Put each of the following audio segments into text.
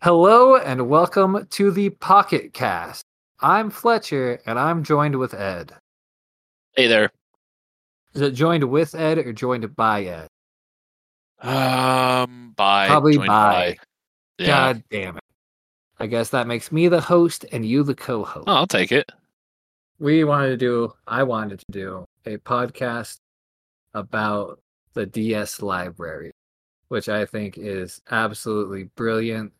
Hello and welcome to the Pocket Cast. I'm Fletcher and I'm joined with Ed. Hey there. Is it joined with Ed or joined by Ed? Um, bye. Probably Joined by. Yeah. God damn it. I guess that makes me the host and you the co host. Oh, I'll take it. We wanted to do, I wanted to do a podcast about the DS library, which I think is absolutely brilliant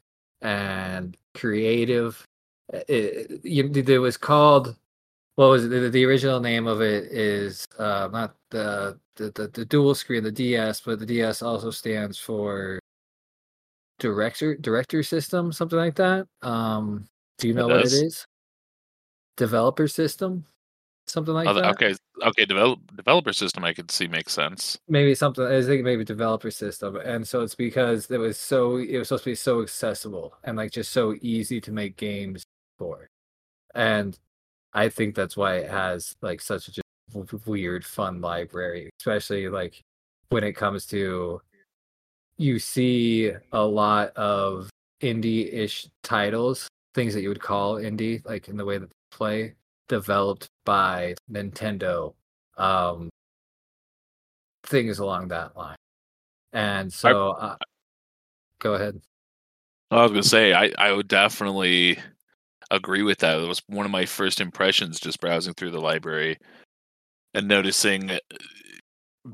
and creative. It, it, it was called, what was it? The, the original name of it is uh, not the, the, the, the dual screen, the DS, but the DS also stands for director director system, something like that. Um, do you know what it is? Developer system, something like that. okay. Okay. Develop developer system. I could see makes sense. maybe something i think maybe developer system and so it's because it was so it was supposed to be so accessible and like just so easy to make games for and i think that's why it has like such a weird fun library especially like when it comes to you see a lot of indie-ish titles things that you would call indie like in the way that they play developed by nintendo um things along that line. And so, uh, go ahead. I was gonna say I I would definitely agree with that. It was one of my first impressions just browsing through the library and noticing uh,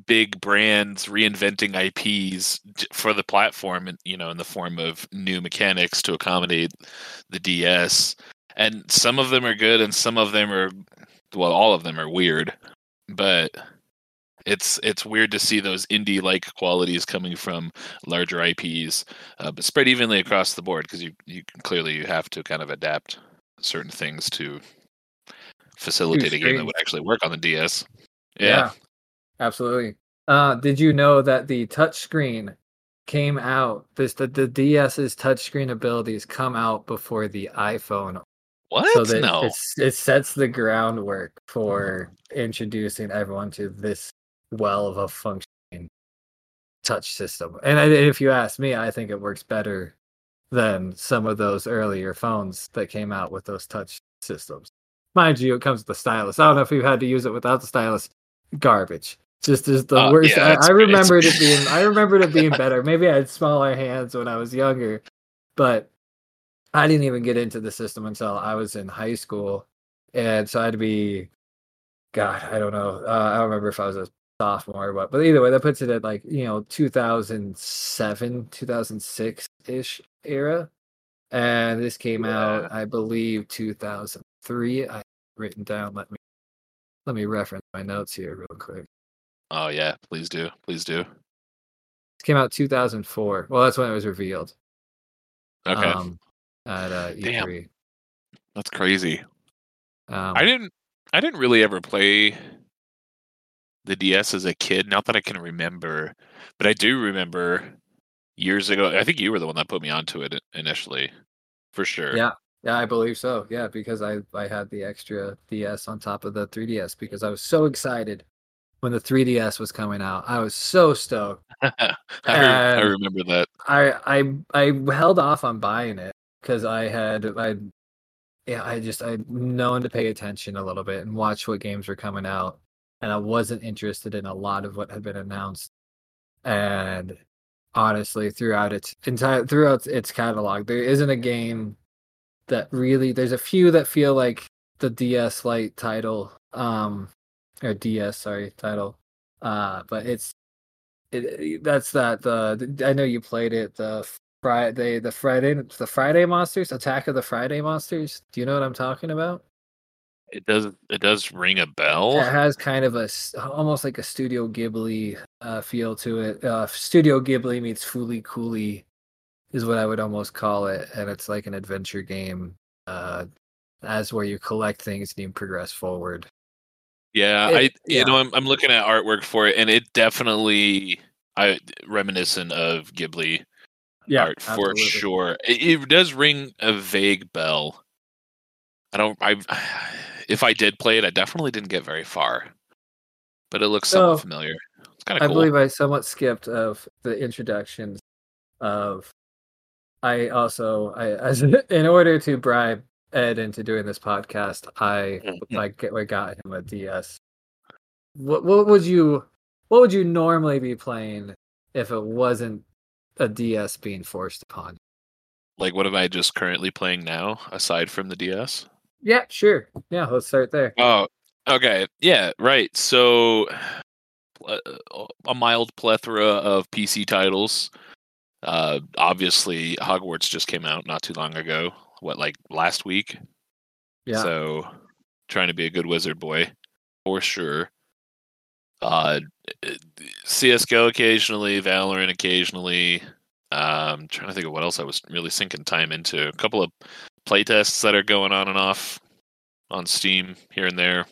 big brands reinventing IPs for the platform you know in the form of new mechanics to accommodate the DS. And some of them are good and some of them are well all of them are weird. But it's it's weird to see those indie like qualities coming from larger IPs, uh, but spread evenly across the board because you you clearly you have to kind of adapt certain things to facilitate a game that would actually work on the DS. Yeah, absolutely. Uh, did you know that the touchscreen came out? This the, the DS's touchscreen abilities come out before the iPhone, what? so that no, it's, it sets the groundwork for introducing everyone to this well of a functioning touch system. And I, if you ask me, I think it works better than some of those earlier phones that came out with those touch systems. Mind you, it comes with the stylus. I don't know if you've had to use it without the stylus. Garbage. Just as the Uh, worst. yeah, I, I remembered it being. I remembered it being better. Maybe I had smaller hands when I was younger, but I didn't even get into the system until I was in high school, and so I had to be. God, I don't know. Uh, I don't remember if I was a sophomore or what, but either way, that puts it at like you know 2007, 2006 ish era, and this came out, I believe, 2003. I written down. Let me let me reference my notes here real quick. oh yeah, please do, please do. It came out 2004. Well, that's when it was revealed. Okay, Um, at uh, Damn. E3. that's crazy. Um, I didn't I didn't really ever play the DS as a kid, not that I can remember, but I do remember years ago. I think you were the one that put me onto it initially, for sure. Yeah, yeah, I believe so. Yeah, because I I had the extra DS on top of the 3DS because I was so excited when the 3DS was coming out. I was so stoked. I, I remember that. I I I held off on buying it because I had I yeah I just I'd known to pay attention a little bit and watch what games were coming out, and I wasn't interested in a lot of what had been announced. And honestly, throughout its entire throughout its catalog, there isn't a game that really. There's a few that feel like the DS Lite title, um, or DS sorry title, uh, but it's it, that's that the I know you played it the Friday the Friday the Friday monsters Attack of the Friday monsters. Do you know what I'm talking about? It does. It does ring a bell. It has kind of a almost like a Studio Ghibli uh, feel to it. Uh, Studio Ghibli meets Fooly Cooley is what I would almost call it, and it's like an adventure game. Uh, as where you collect things and you progress forward. Yeah, It- I yeah. you know I'm I'm looking at artwork for it, and it definitely I reminiscent of Ghibli art for absolutely. sure. It, it does ring a vague bell. I don't. I if I did play it, I definitely didn't get very far, but it looks somewhat So, familiar. It's kind I of cool. I believe I somewhat skipped of the introductions of I also I as in order to bribe Ed into doing this podcast, I Mhm. like I got him a DS. What what would you what would you normally be playing if it wasn't a DS being forced upon? Like, what am I just currently playing now, aside from the DS? Yeah, sure. Yeah, let's start there. Oh, okay. Yeah, right. So, a mild plethora of PC titles. Uh, obviously, Hogwarts just came out not too long ago. What, like last week? Yeah. So, trying to be a good wizard boy, for sure. Uh, CS:GO occasionally, Valorant occasionally. Um, trying to think of what else I was really sinking time into. A couple of playtests that are going on and off on Steam here and there.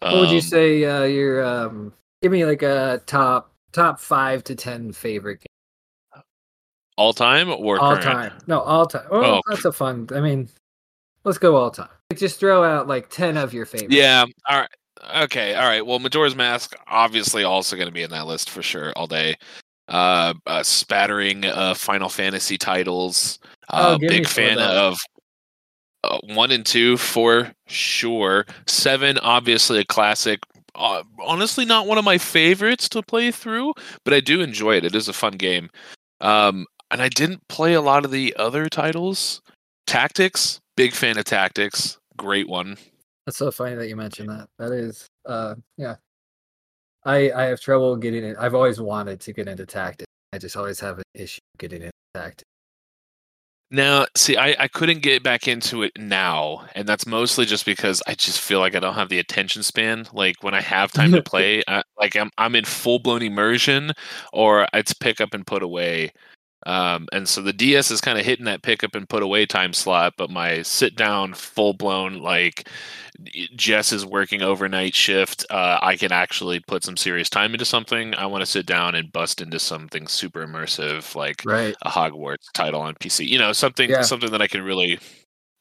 what would you Um, say uh, your um give me like a top top 5 to 10 favorite game All time or all current? time. No, all time. Oh, Oh. that's a fun. I mean, let's go all time. Just throw out like 10 of your favorites. Yeah. All right. Okay. All right. Well, Majora's Mask obviously also going to be in that list for sure all day. Uh, uh spattering uh Final Fantasy titles. Oh, Uh, me big fan of uh, one and two for sure. Seven, obviously a classic. Uh, honestly, not one of my favorites to play through, but I do enjoy it. It is a fun game. Um, and I didn't play a lot of the other titles. Tactics, big fan of Tactics. Great one. That's so funny that you mentioned that. That is, uh, yeah. I I have trouble getting it. I've always wanted to get into tactics. I just always have an issue getting into tactics. Now, see, I, I couldn't get back into it now, and that's mostly just because I just feel like I don't have the attention span. Like when I have time to play, I, like I'm I'm in full blown immersion, or it's pick up and put away. Um, and so the DS is kind of hitting that pick up and put away time slot, but my sit down, full blown like Jess is working overnight shift. Uh, I can actually put some serious time into something. I want to sit down and bust into something super immersive, like Right. a Hogwarts title on PC. You know, something Yeah. something that I can really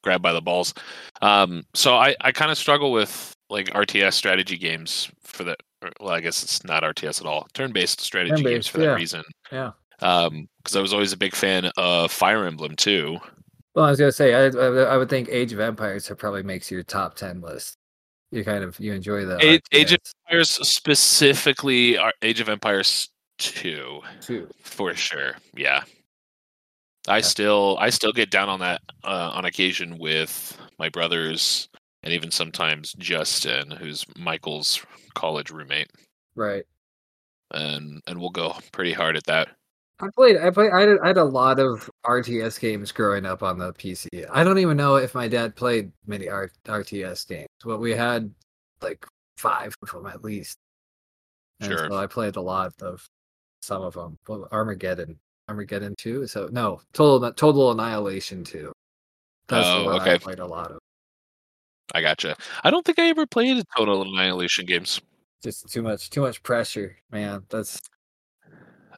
grab by the balls. Um, so I I kind of struggle with like RTS strategy games for that. Well, I guess it's not RTS at all. Turn-based strategy games Turn-based, for that yeah. reason. Yeah. Um, because I was always a big fan of Fire Emblem too. Well, I was gonna say I I, I would think Age of Empires probably makes your top ten list. You kind of you enjoy the Age- Age of Empires specifically, Age of Empires two too. for sure. Yeah. I Yeah. still I still get down on that uh, on occasion with my brothers and even sometimes Justin, who's Michael's college roommate, Right. and and we'll go pretty hard at that. I played. I played. I had, I had a lot of RTS games growing up on the PC. I don't even know if my dad played many R- RTS games, but we had like five of them at least. And Sure. So I played a lot of some of them. Well, Armageddon, Armageddon two. So no, total Total Annihilation two. That's the Oh, one I okay. played a lot of. I gotcha. I don't think I ever played the Total Annihilation games. Just too much, too much pressure, man. That's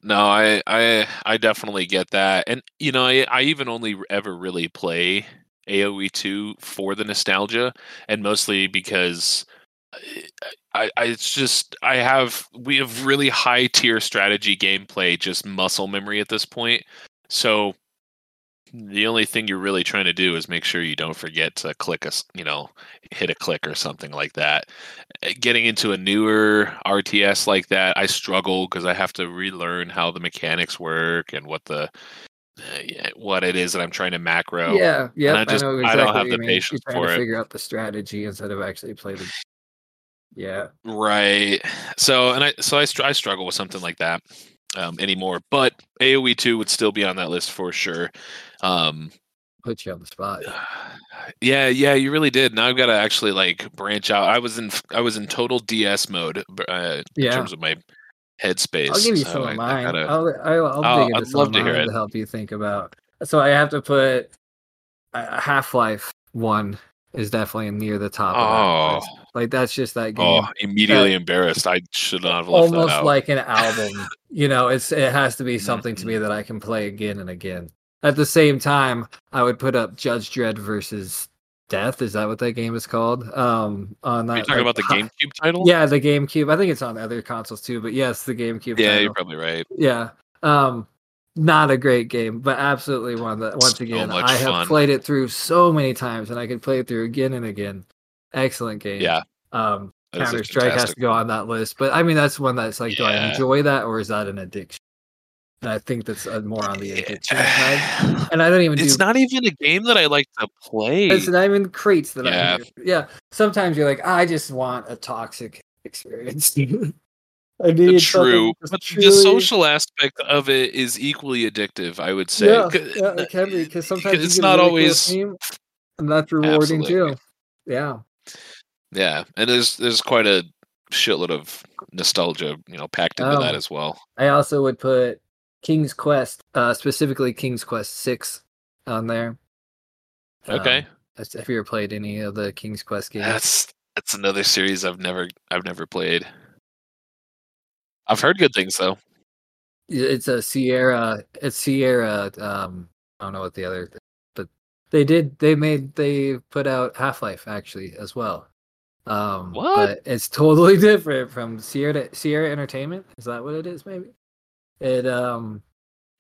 No, I I I definitely get that, and you know I I even only ever really play AOE two for the nostalgia, and mostly because eh, I, I it's just I have we have really high tier strategy gameplay, just muscle memory at this point. So the only thing you're really trying to do is make sure you don't forget to click a you know hit a click or something like that. Uh, Getting into a newer RTS like that, I struggle because I have to relearn how the mechanics work and what the uh, what it is that I'm trying to macro. yeah, yeah. I just- I exactly don't have the mean. Patience trying for to it. figure out the strategy instead of actually play the. Yeah, Right. So and I so I, str- I struggle with something like that um, anymore. But AOE two would still be on that list for sure. Um, put you on the spot. yeah, yeah, you really did. Now I've got to actually like branch out. I was in I was in total DS mode uh, in terms of my headspace. I'll give you so some I- of I mine. gotta- I'll, I'll, I'll Oh, dig into some love to hear it. to help you think about. So I have to put uh, Half Life One is definitely near the top. Of that Oh. like that's just that game. oh, immediately embarrassed. I should not have left that Almost like an album. you know, it's it has to be something to me that I can play again and again. At the same time, I would put up Judge Dredd versus Death. Is that what that game is called? Um, on that. Are you talking like, about the GameCube title? Yeah, the GameCube. I think it's on other consoles too, but yes, the GameCube. Yeah, title. you're probably right. Yeah. Um not a great game, but absolutely one that once again I have fun. played it through so many times, and I could play it through again and again. Excellent game. Yeah, Um, Counter Strike has to go on that list, but I mean that's one that's like, do I enjoy that or is that an addiction? And I think that's uh, more on the addiction side. And I don't even It's do. not even a game that I like to play. It's not even crates that Yeah. I. Yeah. Sometimes you're like, I just want a toxic experience. I need True, but the social aspect of it is equally addictive. I would say. Yeah, yeah, it can be because sometimes it's not really always- team, and that's rewarding Absolutely. too. Yeah. Yeah, and there's there's quite a shitload of nostalgia, you know, packed into that Um, as well. I also would put King's Quest, uh, specifically King's Quest Six, on there. Okay, Um, have you ever played any of the King's Quest games? that's that's another series I've never I've never played. I've heard good things though. It's a Sierra. It's Sierra. Um, I don't know what the other, but they did. They made. They put out Half Life actually as well. Um, What? But it's totally different from Sierra Sierra Entertainment. Is that what it is? Maybe. It um.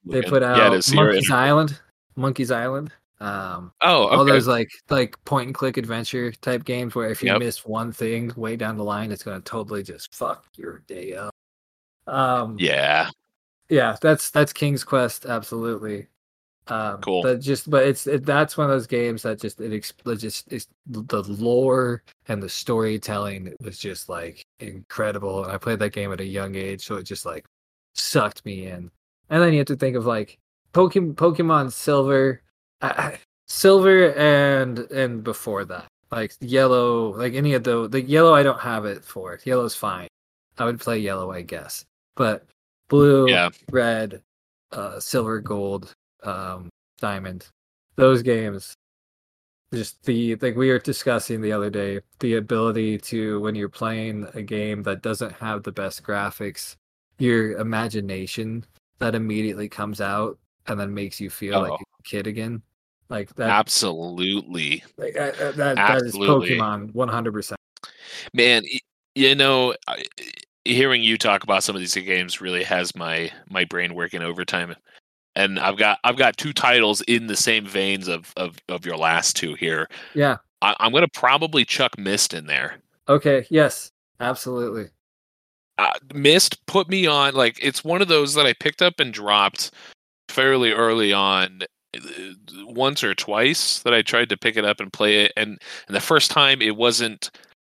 They put out yeah, it is Sierra Monkey's Island. Monkey's Island. Um, Oh, all okay. those like like point and click adventure type games where if you Yep. miss one thing way down the line, it's gonna totally just fuck your day up. Um, yeah, yeah, that's that's King's Quest, absolutely. Um, Cool. But just but it's it, that's one of those games that just it it just it's, the lore and the storytelling was just like incredible. And I played that game at a young age, so it just like sucked me in. And then you have to think of like Pokemon, Pokemon Silver, I- Silver, and and before that, like Yellow, like any of the the Yellow. I don't have it for. Yellow's fine. I would play Yellow, I guess. But Blue, yeah. red, uh, silver, gold, um, diamond. Those games, just the like we were discussing the other day, the ability to when you're playing a game that doesn't have the best graphics, your imagination that immediately comes out and then makes you feel Oh. like a kid again. Like that, Absolutely, like, uh, uh, that, that is Pokemon, one hundred percent. man. You know, hearing you talk about some of these games really has my my brain working overtime. And I've got I've got two titles in the same veins of of, of your last two here. Yeah. I, I'm gonna probably chuck Myst in there. Okay. Yes. Absolutely. Uh, Myst put me on like it's one of those that I picked up and dropped fairly early on uh, once or twice that I tried to pick it up and play it and, and the first time it wasn't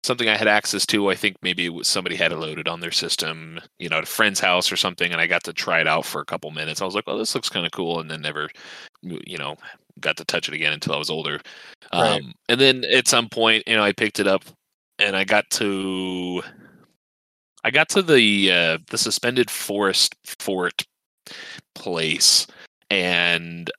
something I had access to I think maybe it was somebody had it loaded on their system you know at a friend's house or something and I got to try it out for a couple minutes I was like oh this looks kind of cool and then never you know got to touch it again until I was older Right. um, and then at some point you know I picked it up and I got to I got to the uh, the suspended forest fort place, and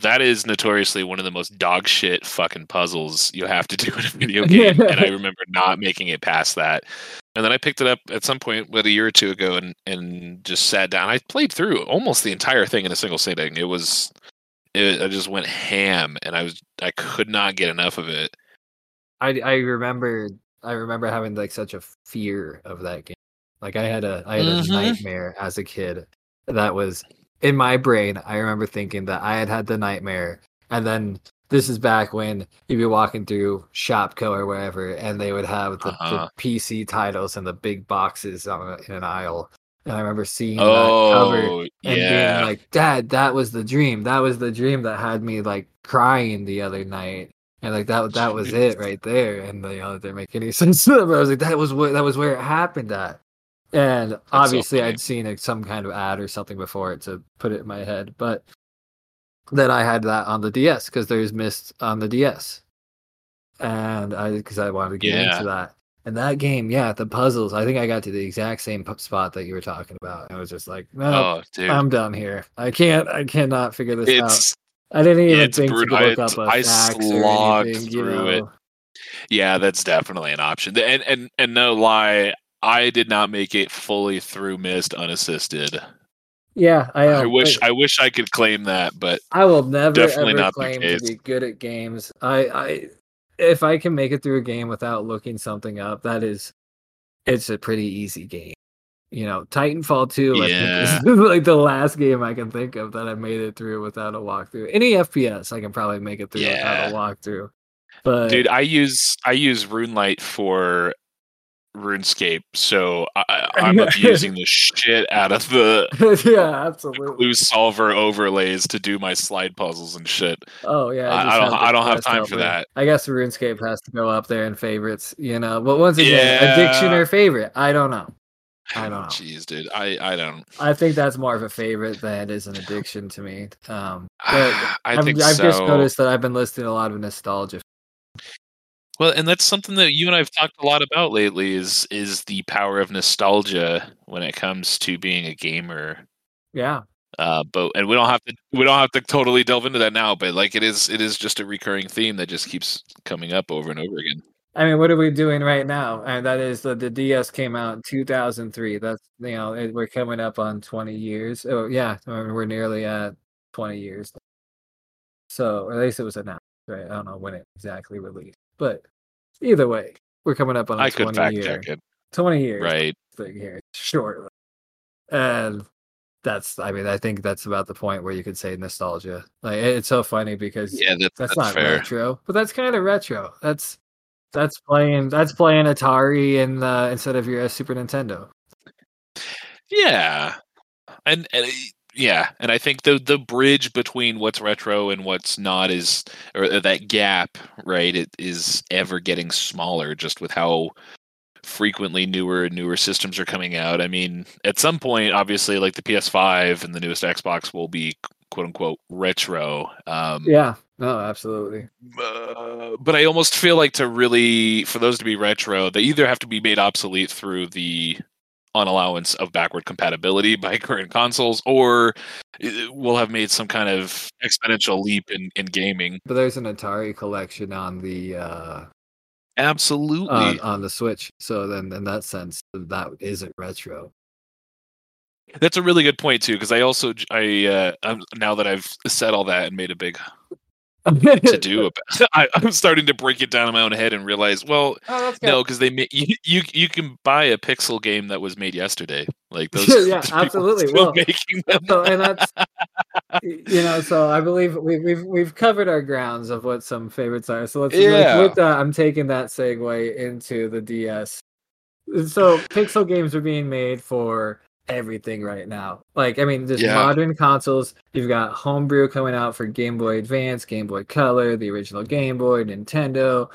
that is notoriously one of the most dog shit fucking puzzles you have to do in a video game. and I remember not making it past that. And then I picked it up at some point, what a year or two ago, and and just sat down. I played through almost the entire thing in a single sitting. It was, it, I just went ham, and I was I could not get enough of it. I I remember I remember having like such a fear of that game. Like I had a I had Mhm. a nightmare as a kid that was in my brain. I remember thinking that I had had the nightmare, and then this is back when you'd be walking through ShopKo or wherever, and they would have the, Uh-huh. the PC titles and the big boxes on in an aisle. And I remember seeing that cover Oh and yeah, being like, "Dad, that was the dream. That was the dream that had me like crying the other night." And like that, that was it right there. And you know, it didn't make any sense. But I was like, "That was where that was where it happened at." And obviously, funny. I'd seen a, some kind of ad or something before it to put it in my head. But then I had that on the DS because there's Myst on the DS, and I because I wanted to get Yeah. into that. And that game, yeah, the puzzles. I think I got to the exact same spot that you were talking about. I was just like, no, oh dude, I'm done here. I can't. I cannot figure this out. I didn't even it's think brutal. to look I- up a I slogged anything. You through it. yeah, that's definitely an option. And and and no lie, I did not make it fully through Myst unassisted. Yeah, I. I um, wish I wish I could claim that, but I will never definitely ever not claim to be good at games. I, I, if I can make it through a game without looking something up, that is, it's a pretty easy game. you know, Titanfall 2 I Yeah. is like the last game I can think of that I made it through without a walkthrough. Any FPS I can probably make it through without a walkthrough. But Dude, I use I use RuneLite for RuneScape, so I, I'm abusing the shit out of the yeah, absolutely. clue solver overlays to do my slide puzzles and shit. Oh yeah, I- I don't- I don't have time for that. I guess RuneScape has to go up there in favorites, you know. But once again, Yeah. addiction or favorite, I don't know. I don't know. Jeez, dude, I I don't. I think that's more of a favorite than it is an addiction to me. Um, but I I've, think I've so. just noticed that I've been listing a lot of nostalgia. Well, and that's something that you and I've talked a lot about lately is is the power of nostalgia when it comes to being a gamer. Yeah, Uh, but and we don't have to we don't have to totally delve into that now. But like it is it is just a recurring theme that just keeps coming up over and over again. I mean, what are we doing right now? And that is the, the DS came out in 2003. That's you know it, we're coming up on 20 years. Oh yeah, I mean, we're nearly at 20 years. So at least it was announced, right? I don't know when it exactly released, but either way, we're coming up on a I could 20 fact year, check it. 20 years Right. thing here shortly, and that's I mean I think that's about the point where you could say nostalgia. Like it's so funny because Yeah, that's, that's, that's, not fair. retro, but that's kind of retro. That's that's playing that's playing Atari and uh, instead of your Super Nintendo. Yeah, and, and yeah, and I think the the bridge between what's retro and what's not is, or uh, that gap, right? It is ever getting smaller, just with how frequently newer and newer systems are coming out. I mean, at some point, obviously, like the PS5 and the newest Xbox will be quote unquote retro. Um, Yeah, no, absolutely. uh, but I almost feel like to really for those to be retro, they either have to be made obsolete through the unallowance of backward compatibility by current consoles, or it will have made some kind of exponential leap in, in gaming. But there's an Atari collection on the uh, Absolutely. on, on the Switch, so then in that sense, that isn't retro. That's a really good point too, because I also I uh, I'm, now that I've said all that and made a big to do about, I, I'm starting to break it down in my own head and realize, well, Oh, no, because they ma- you, you you can buy a pixel game that was made yesterday. Like those, Yeah, people absolutely. Well, making them. so and that's you know so i believe we, we've we've covered our grounds of what some favorites are so let's Yeah. like, with that i'm taking that segue into the ds so pixel games are being made for everything right now. Like i mean just Yeah. modern consoles you've got homebrew coming out for game boy advance game boy color the original game boy nintendo.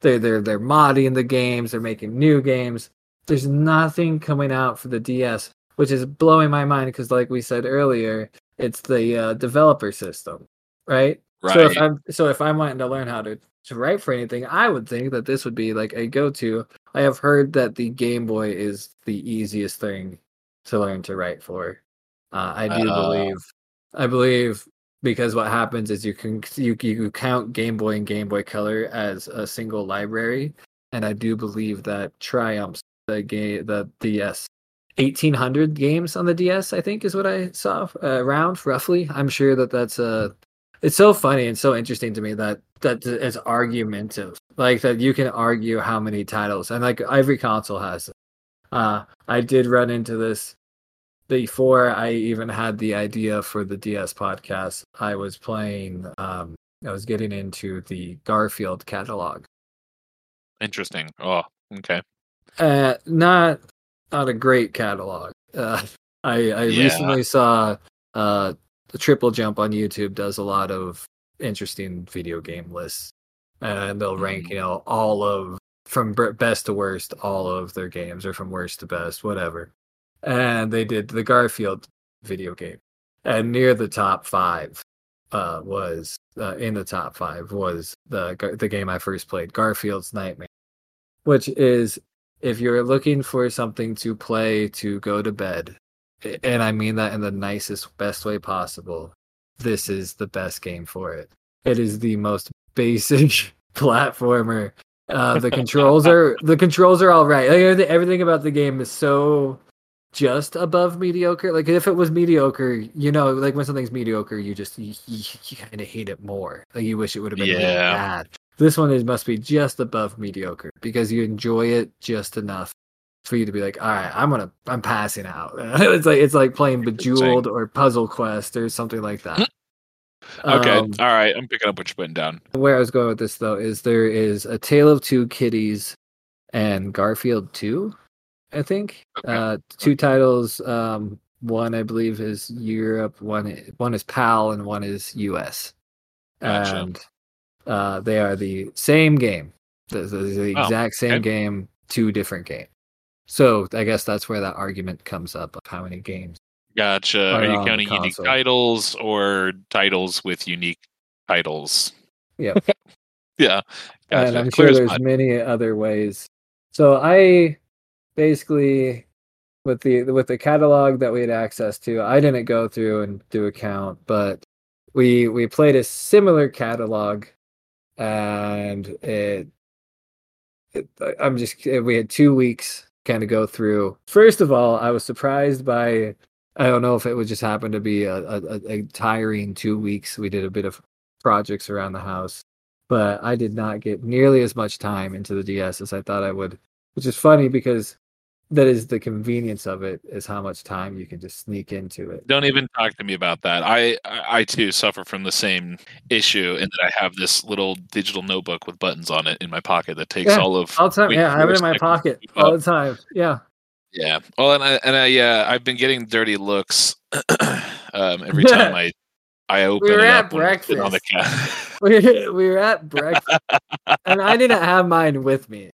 They're they're they're modding the games they're making new games. There's nothing coming out for the ds which is blowing my mind because like we said earlier it's the uh, developer system right? Right. so if i'm so if i'm wanting to learn how to, to write for anything i would think that this would be like a go-to. I have heard that the game boy is the easiest thing to learn to write for. Uh, i do Uh. believe i believe because what happens is you can you, you count game boy and game boy color as a single library and i do believe that triumphs the game the ds 1800 games on the ds i think is what i saw uh, around roughly. I'm sure that that's a it's so funny and so interesting to me that that is argumentative like that you can argue how many titles and like every console has it. Uh i did run into this before i even had the idea for the ds podcast i was playing um i was getting into the garfield catalog Interesting. Oh, okay. uh not not a great catalog uh i i Yeah. recently saw uh the triple jump on youtube does a lot of interesting video game lists and they'll rank Mhm. you know all of from best to worst all of their games or from worst to best whatever and they did the garfield video game and near the top five uh was uh, in the top five was the the game i first played garfield's nightmare which is if you're looking for something to play to go to bed, and I mean that in the nicest, best way possible, this is the best game for it. It is the most basic platformer. Uh, the controls are the controls are all right. Everything about the game is so just above mediocre. Like if it was mediocre, you know, like when something's mediocre, you just you, you, you kind of hate it more. Like you wish it would have been really bad. This one is must be just above mediocre because you enjoy it just enough for you to be like, all right, I'm gonna, I'm passing out. it's like it's like playing Bejeweled or Puzzle Quest or something like that. Okay, Um, all right. I'm picking up what you're putting down. where I was going with this though is there is a Tale of Two Kitties and Garfield Two, I think. Okay. Uh, two titles. Um, one I believe is Europe. One one is PAL and one is US. Gotcha. And uh, they are the same game. The, the, the Oh, exact same okay. game, two different games. So I guess that's where that argument comes up of how many games. Gotcha. Or Are you counting unique titles or titles with unique titles? Yep. Yeah. Gotcha. and I'm Clear sure there's many other ways. So I basically with the with the catalog that we had access to, I didn't go through and do a count, but we we played a similar catalog, and it, it I'm just we had two weeks kind of go through. First of all, I was surprised by I don't know if it would just happen to be a, a, a- a tiring two weeks. We did a bit of projects around the house but I did not get nearly as much time into the DS as I thought I would, which is funny because that is the convenience of it is how much time you can just sneak into it. Don't even talk to me about that. I, I too suffer from the same issue in that I have this little digital notebook with buttons on it in my pocket that takes Yeah, all of All time, yeah, I have it in my pocket all the time. Yeah, Yeah. Well, and I and I yeah, I've been getting dirty looks um, every time I I open were it at up when I sit on the breakfast. couch. we we were at breakfast, and I didn't have mine with me.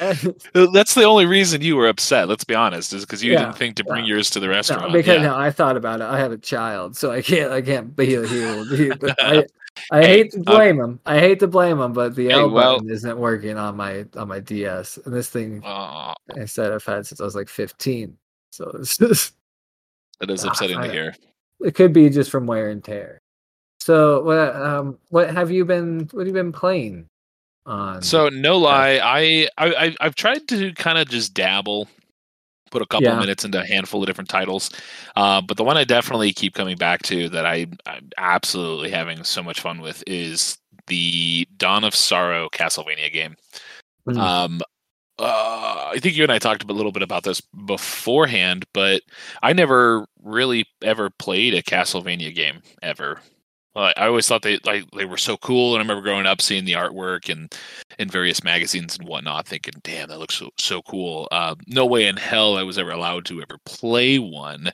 And- That's the only reason you were upset. Let's be honest, is because you Yeah, didn't think to bring yeah. yours to the No, restaurant. because yeah. no, I thought about it. I have a child, so I can't. I can't be here. He, I, I Hey, hate to um, blame him. I hate to blame him, but the Hey, L well- button isn't working on my on my DS, and this thing Aw, I said I've had since I was like 15. So it's just, that is Ah, upsetting I- to hear. it could be just from wear and tear. So what um what have you been what have you been playing on? So no lie, I, I I- I've tried to kind of just dabble, put a couple Yeah. minutes into a handful of different titles, uh, but the one I definitely keep coming back to that I, I'm absolutely having so much fun with is the Dawn of Sorrow Castlevania game. Mm. Um, uh, I think you and I talked a little bit about this beforehand, but I never really ever played a Castlevania game ever. I always thought they like they were so cool, and I remember growing up seeing the artwork and in various magazines and whatnot, thinking, "Damn, that looks so so cool." Uh, no way in hell I was ever allowed to ever play one,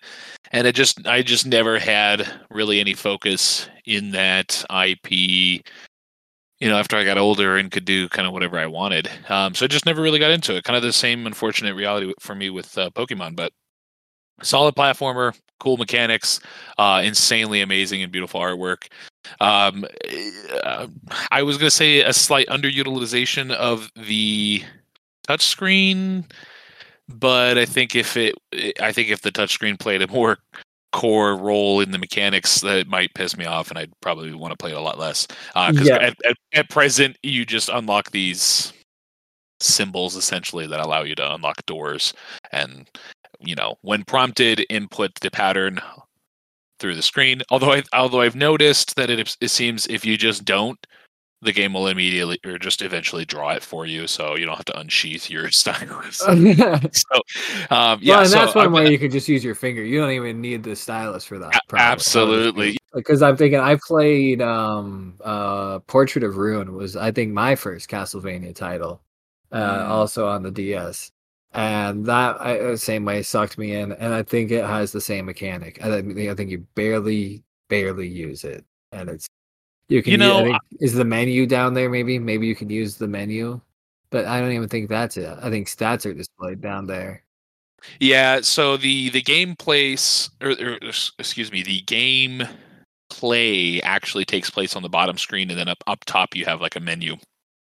and it just I just never had really any focus in that IP you know, after I got older and could do kind of whatever I wanted. Um, so I just never really got into it. Kind of the same unfortunate reality for me with uh, Pokemon, but solid platformer, cool mechanics, uh, insanely amazing and beautiful artwork. Um, uh, I was going to say a slight underutilization of the touchscreen, but I think if it, I think if the touchscreen played a more core role in the mechanics that it might piss me off and I'd probably want to play it a lot less because Yeah. at, at, at present you just unlock these symbols essentially that allow you to unlock doors and you know when prompted input the pattern through the screen although I although I've noticed that it it seems if you just don't the game will immediately or just eventually draw it for you so you don't have to unsheath your stylus so um yeah well, and so that's one I've way you can just use your finger. You don't even need the stylus for that. Probably, absolutely. Because I'm thinking I played um uh Portrait of Ruin was I think my first Castlevania title, uh, Mm. also on the DS, and that I, uh, same way sucked me in, and I think it has the same mechanic. I think I think you barely barely use it, and it's you can You I know, think- is the menu down there maybe maybe you can use the menu, but I don't even think that's it. I think stats are displayed down there. Yeah, so the the game place, or, or excuse me, the game play actually takes place on the bottom screen, and then up up top you have like a menu.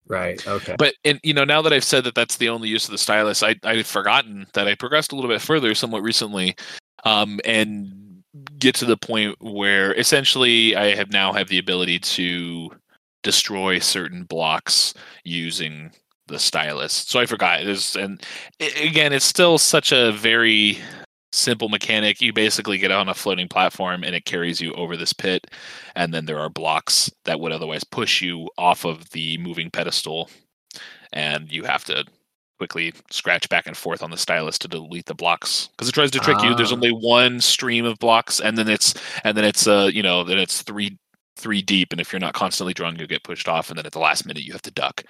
Right. Okay. But and you know now that I've said that that's the only use of the stylus, I I've forgotten that I progressed a little bit further somewhat recently, um, and get to the point where essentially I have now have the ability to destroy certain blocks using the stylus. So I forgot. There's and again, it's still such a very simple mechanic. You basically get on a floating platform and it carries you over this pit, and then there are blocks that would otherwise push you off of the moving pedestal, and you have to quickly scratch back and forth on the stylus to delete the blocks because it tries to trick you. There's Ah. only one stream of blocks, and then it's and then it's uh you know then it's three three deep, and if you're not constantly drawing, you'll get pushed off, and then at the last minute you have to duck.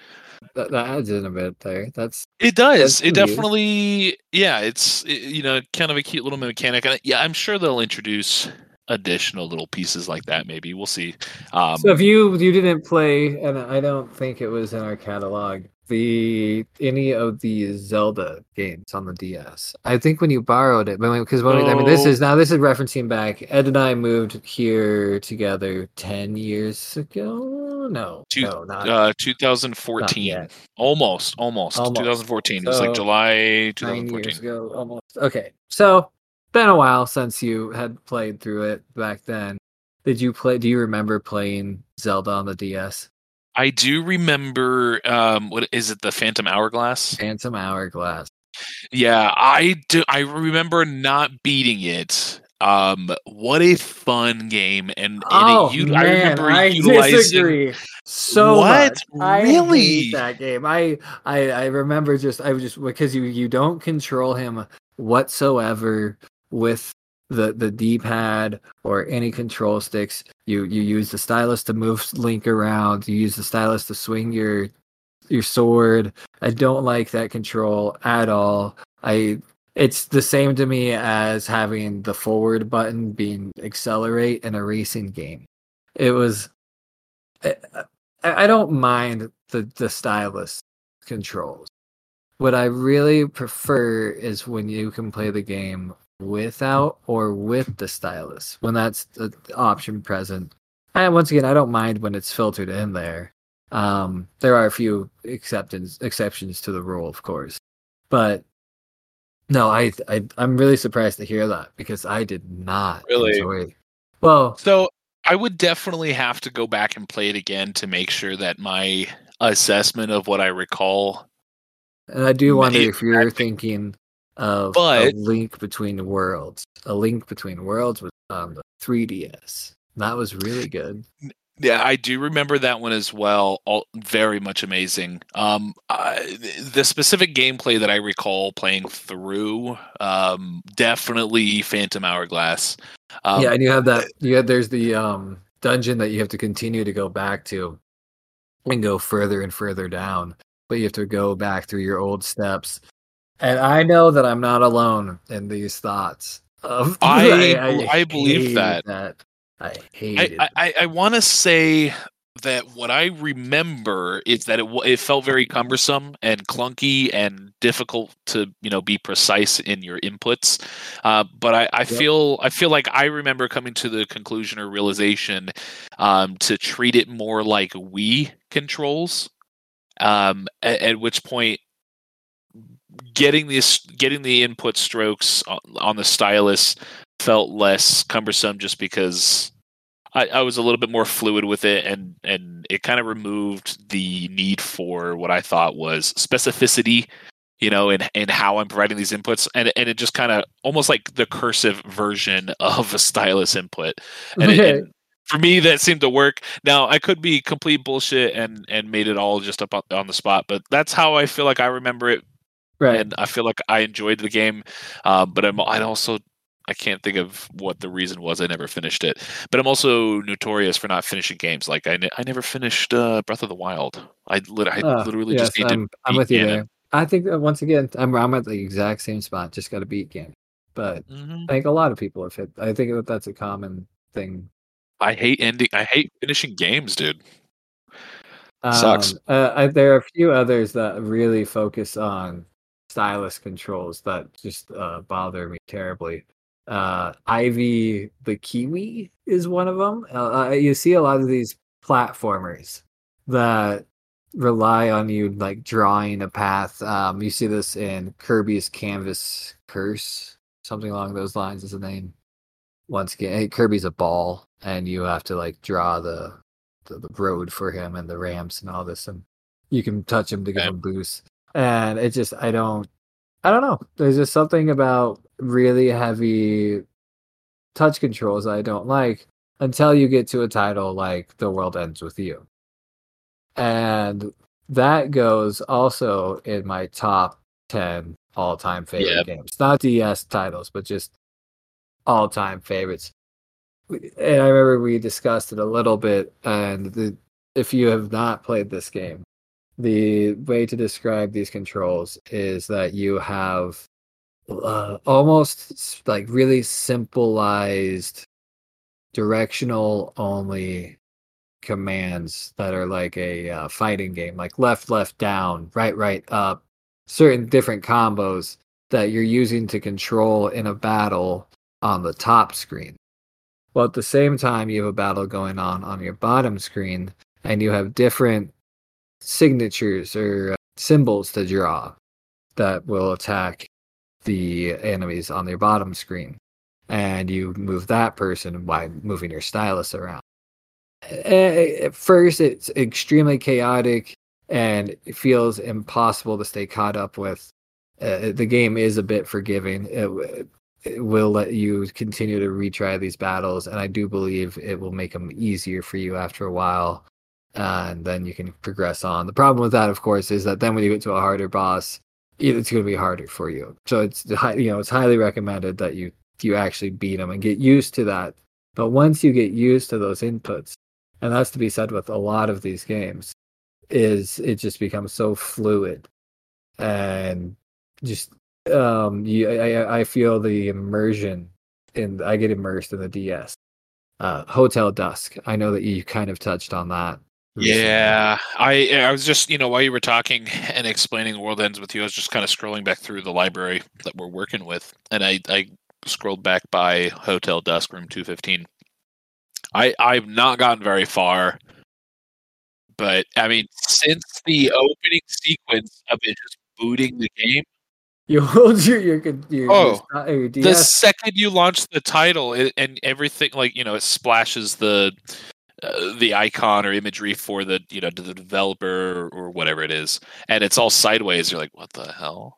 That, that adds in a bit there. That's It does. That's It definitely, yeah. It's you know kind of a cute little mechanic, and yeah, I'm sure they'll introduce additional little pieces like that. Maybe we'll see. Um, so if you you didn't play, and I don't think it was in our catalog, the any of the Zelda games on the DS. I think when you borrowed it, because when we- I mean this Oh. is now this is referencing back. Ed and I moved here together ten years ago. No, Two- no, not, uh, 2014, yet. almost, almost, Almost. 2014. it was like July 2014. years ago almost okay so been a while since you had played through it back then did you play do you remember playing zelda on the ds I do remember. Um, what is it? The Phantom Hourglass. phantom hourglass Yeah, I do. I remember not beating it. Um, what a fun game! And, and oh it, you, man, I remember I utilizing. disagree so What? much. I Really? hate that game I, I i remember just i was just because you you don't control him whatsoever with the the d-pad or any control sticks you you use the stylus to move link around you use the stylus to swing your your sword. I don't like that control at all. I it's the same to me as having the forward button being accelerate in a racing game. It was i, I don't mind the the stylus controls. What i really prefer is when you can play the game without or with the stylus when that's the option present and once again i don't mind when it's filtered in there um there are a few acceptance exceptions to the rule of course but no i, I i'm really surprised to hear that because i did not Really? enjoy well So I would definitely have to go back and play it again to make sure that my assessment of what I recall. and i do wonder if you're thinking of But- a link between worlds a link between worlds was on the 3ds that was really good Yeah, I do remember that one as well. All very much amazing. Um, I, the specific gameplay that I recall playing through, um, definitely Phantom Hourglass. Um, yeah, and you have that. You have there's the um dungeon that you have to continue to go back to, and go further and further down. But you have to go back through your old steps. And I know that I'm not alone in these thoughts. Of I- I believe that. that. I I, hated. I, I, I want to say that what I remember is that it it felt very cumbersome and clunky and difficult to you know be precise in your inputs. Uh, but I, I Yep. feel I feel like I remember coming to the conclusion or realization um, to treat it more like Wii controls. Um, at, at which point getting this getting the input strokes on, on the stylus felt less cumbersome just because I, I was a little bit more fluid with it and and it kind of removed the need for what I thought was specificity you know and in how I'm providing these inputs. And and it just kind of almost like the cursive version of a stylus input. And, it, and for me that seemed to work. Now I could be complete bullshit and and made it all just up on the spot but that's how I feel like I remember it right. and I feel like I enjoyed the game, um, but I'm I also I can't think of what the reason was. I never finished it, but I'm also notorious for not finishing games. Like I, ne- I never finished uh, Breath of the Wild. I, lit- I Ah, literally yes, just need I'm, to. I'm with you Ganon. there. I think that once again, I'm I'm at the exact same spot. Just got to beat game. But Mhm. I think a lot of people have hit. I think that that's a common thing I hate ending. I hate finishing games, dude. Sucks. Um, uh, I, there are a few others that really focus on stylus controls that just uh, bother me terribly. Uh, Ivy the Kiwi is one of them. Uh, uh, you see a lot of these platformers that rely on you like drawing a path. Um, you see this in Kirby's Canvas Curse, something along those lines is the name. Once again, hey, Kirby's a ball, and you have to like draw the the, the road for him and the ramps and all this and you can touch him to give him boosts and it just i don't i don't know there's just something about really heavy touch controls i don't like until you get to a title like the world ends with you and that goes also in my top 10 all-time favorite Yep. games. Not DS titles, but just all-time favorites. And I remember we discussed it a little bit and the if you have not played this game, the way to describe these controls is that you have uh, almost like really simplified directional only commands that are like a uh, fighting game like left left down right right up certain different combos that you're using to control in a battle on the top screen. Well at the same time you have a battle going on on your bottom screen and you have different signatures or uh, symbols to draw that will attack the enemies on your bottom screen. And you move that person by moving your stylus around. At first it's extremely chaotic and it feels impossible to stay caught up with. Uh, the game is a bit forgiving. It, it will let you continue to retry these battles and i do believe it will make them easier for you after a while and then you can progress on the problem with that of course is that then when you get to a harder boss it's going to be harder for you so it's you know it's highly recommended that you you actually beat them and get used to that but once you get used to those inputs and that's to be said with a lot of these games is it just becomes so fluid and just um you I, I- feel the immersion in I get immersed in the DS. Uh Hotel Dusk. I know that you kind of touched on that. Yeah, I I was just you know while you were talking and explaining World Ends with you, I was just kind of scrolling back through the library that we're working with, and I I scrolled back by Hotel Dusk Room Two Fifteen. I I've not gotten very far, but I mean since the opening sequence of it just booting the game, You hold your your your, Oh, your the second you launch the title it, and everything like you know it splashes the uh, the icon or imagery for the you know to the developer or, or whatever it is and it's all sideways. You're like what the hell?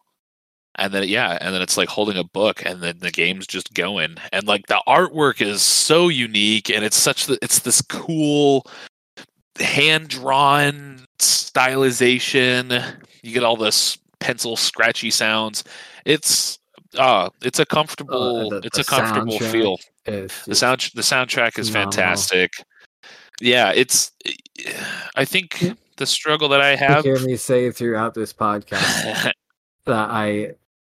And then yeah and then it's like holding a book and then the game's just going. And like the artwork is so unique and it's such that it's this cool hand drawn stylization. You get all this pencil scratchy sounds. It's uh it's a comfortable the- it's the a comfortable feel. is the sound the soundtrack is phenomenal. fantastic yeah it's i think Yeah. the struggle that i you have hear me say throughout this podcast that I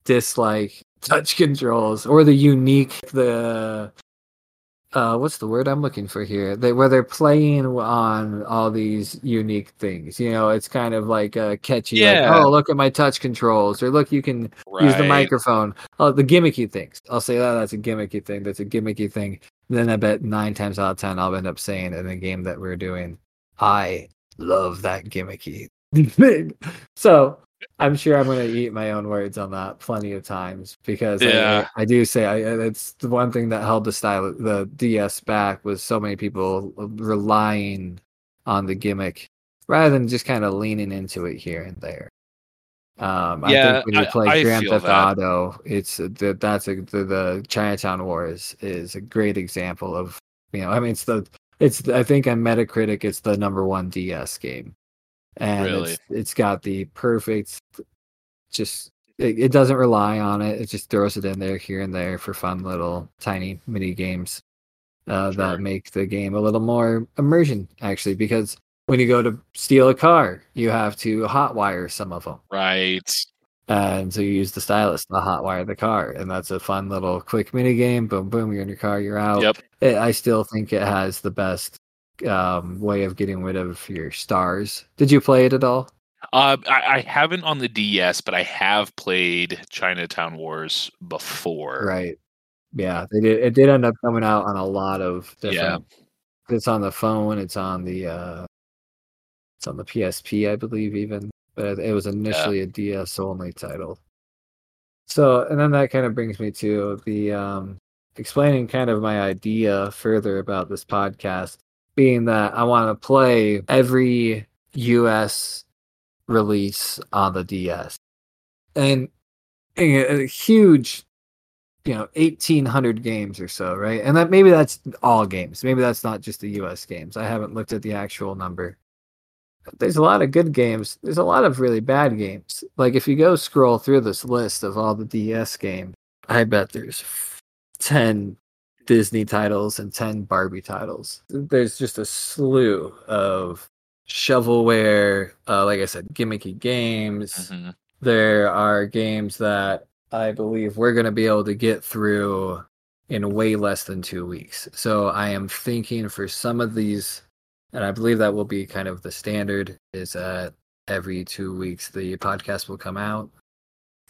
dislike touch controls or the unique the uh what's the word I'm looking for here? They where they're playing on all these unique things. You know, it's kind of like uh catchy Yeah. like, oh look at my touch controls or look you can use the microphone. Oh the gimmicky things. I'll say that that's a gimmicky thing. That's a gimmicky thing. Then I bet nine times out of ten I'll end up saying in the game that we're doing, I love that gimmicky thing. So I'm sure I'm going to eat my own words on that plenty of times because Yeah. I, I do say I, it's the one thing that held the style the DS back was so many people relying on the gimmick rather than just kind of leaning into it here and there. Um, I Yeah, think when you I- play I Grand feel Theft that. Auto, it's the, that's a the, the Chinatown Wars is a great example of you know I mean it's the it's I think on Metacritic it's the number one DS game, and Really? it's it's got the perfect just it, it doesn't rely on it. It just throws it in there here and there for fun little tiny mini games uh, Sure. that make the game a little more immersion actually because when you go to steal a car, you have to hotwire some of them. right And so you use the stylus to hotwire the car, and that's a fun little quick mini game. Boom, boom, you're in your car, you're out. yep It, I still think it has the best um, way of getting rid of your stars. Did you play it at all? uh, I, I haven't on the ds but i have played chinatown wars before Right. Yeah, they did. It did end up coming out on a lot of different. Yeah. It's on the phone. It's on the. uh It's on the PSP, I believe, even. But it was initially a DS only title. So, and then that kind of brings me to the um explaining kind of my idea further about this podcast, being that I want to play every US release on the DS, and a, a huge you know 1800 games or so right? And that maybe that's all games. Maybe that's not just the us games. I haven't looked at the actual number there's a lot of good games. There's a lot of really bad games. Like if you go scroll through this list of all the DS games, I bet there's 10 Disney titles and 10 Barbie titles. There's just a slew of shovelware, uh, like I said, gimmicky games. Mhm. There are games that I believe we're going to be able to get through in way less than two weeks. So I am thinking for some of these, and I believe that will be kind of the standard, is that every two weeks the podcast will come out.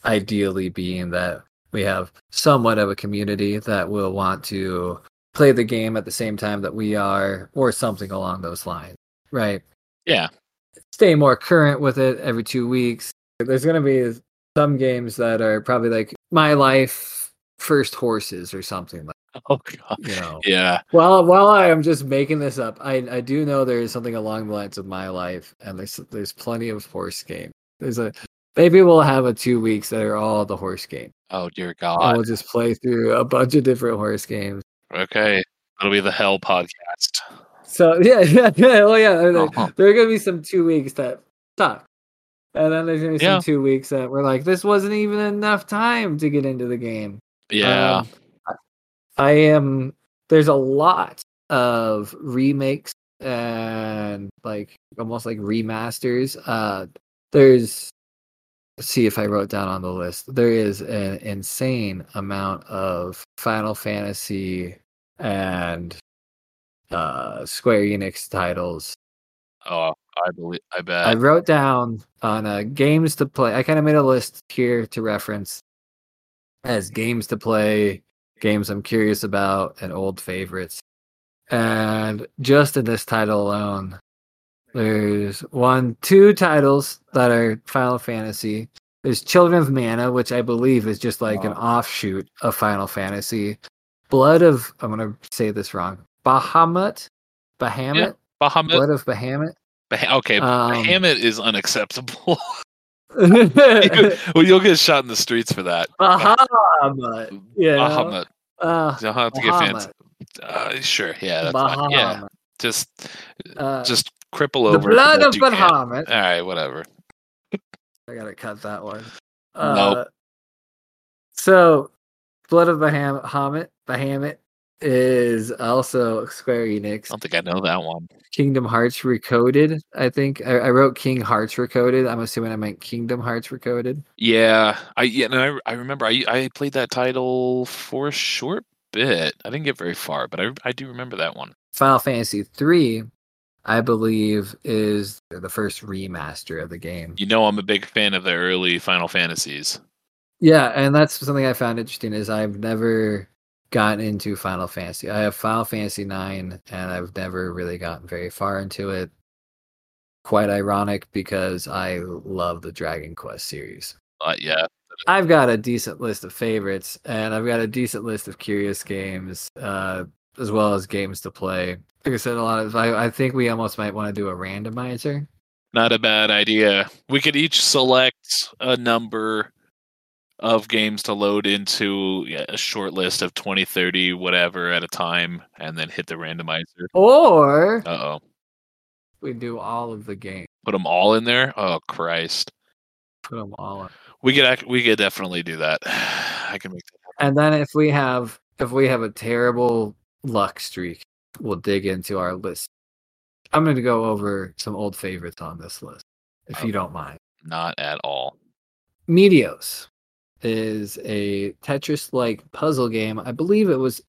Ideally, being that we have somewhat of a community that will want to play the game at the same time that we are, or something along those lines, right? Yeah. Stay more current with it every two weeks. There's going to be some games that are probably like My Life First Horses or something like Oh god. you know. Yeah. While while I am just making this up, I I do know there is something along the lines of My Life, and there's there's plenty of horse games. There's a maybe we'll have a two weeks that are all the horse game, Oh dear and God. we'll just play through a bunch of different horse games. Okay. That'll be the Hell podcast. So yeah, yeah, yeah. Well, yeah. There, Uh-huh. there are gonna be some two weeks that suck, and then there's gonna be Yeah. some two weeks that we're like, this wasn't even enough time to get into the game. Yeah. Um, I- am. There's a lot of remakes and like almost like remasters. Uh, there's. See if I wrote down on the list. There is an insane amount of Final Fantasy and uh, Square Enix titles oh, I believe. I bet. I wrote down on uh, games to play. I kind of made a list here to reference as games to play, games I'm curious about, and old favorites. And just in this title alone, there's one, two titles that are Final Fantasy. There's Children of Mana, which I believe is just like an Oh. offshoot of Final Fantasy. Blood of, I'm going to say this wrong, Bahamut? Bahamut? Bahamut. Blood of Bahamut? Bah- okay. Um, Bahamut is unacceptable. Bahamut. well, you'll get shot in the streets for that. Bahamut. Yeah. Bahamut. Uh, You'll have to get fancy. Bahamut. Uh, sure. Yeah. That's fine. Yeah. Bahamut. Just, Uh, just cripple the over. for blood of can. Bahamut. All right. Whatever. I gotta cut that one. Nope. Uh, So, Blood of Baham- Bahamut, Bahamut is also Square Enix. I don't think I know that one. Kingdom Hearts Recoded. I think I, I wrote King Hearts Recoded. I'm assuming I meant Kingdom Hearts Recoded. Yeah, I yeah, no, I, I remember I I played that title for a short bit. I didn't get very far, but I I do remember that one. Final Fantasy three, I believe, is the first remaster of the game. You know, I'm a big fan of the early Final Fantasies. Yeah, and that's something I found interesting is I've never gotten into Final Fantasy. I have Final Fantasy 9 and I've never really gotten very far into it. Quite ironic because I love the Dragon Quest series. Uh, yeah, I've got a decent list of favorites and I've got a decent list of curious games uh as well as games to play. Like I said a lot of I, I think we almost might want to do a randomizer. not a bad idea. We could each select a number of games to load into a short list of 20, 30, whatever at a time, and then hit the randomizer. Or Uh oh, we do all of the games. put them all in there. Oh Christ, Put them all in. we could we could definitely do that. I can make that. And then if we have if we have a terrible luck streak, we'll dig into our list. I'm going to go over some old favorites on this list, if you don't mind. Not at all. Medios is a Tetris-like puzzle game. I believe it was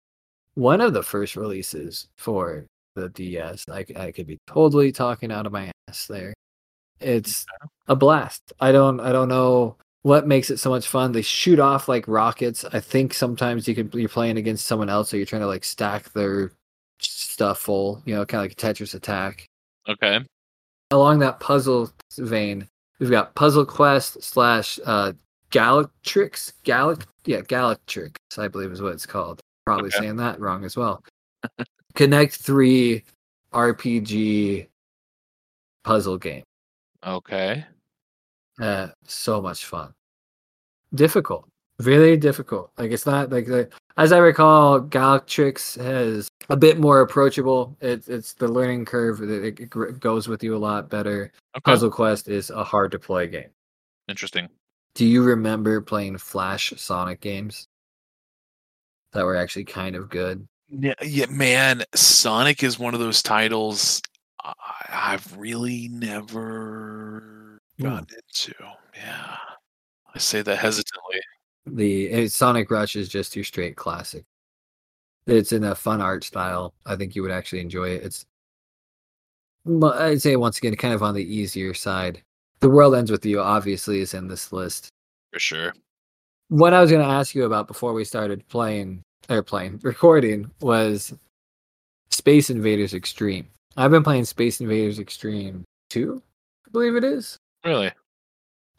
one of the first releases for the DS. I, I could be totally talking out of my ass there. It's a blast. I don't I don't know what makes it so much fun. They shoot off like rockets. I think sometimes you can you're playing against someone else, so you're trying to like stack their stuff full. You know, kind of like a Tetris attack Okay. along that puzzle vein, we've got Puzzle Quest slash uh Galatrix. Galac yeah, Galatrix, I believe is what it's called. Probably Okay. saying that wrong as well. Connect three RPG puzzle game. Okay. Uh so much fun. Difficult. really difficult. Like it's not like the as I recall, Galactrix has a bit more approachable. It's it's the learning curve. It, it goes with you a lot better. Okay. Puzzle Quest is a hard to play game. Interesting. Do you remember playing Flash Sonic games that were actually kind of good? Yeah, yeah, man. Sonic is one of those titles I, I've really never Hmm. gotten into. Yeah, I say that hesitantly. The eh, Sonic Rush is just your straight classic. It's in a fun art style. I think you would actually enjoy it. It's, I'd say once again, kind of on the easier side. The World Ends with You obviously is in this list. For sure. What I was going to ask you about before we started playing or playing recording was Space Invaders Extreme. I've been playing Space Invaders Extreme 2, I believe it is. Really?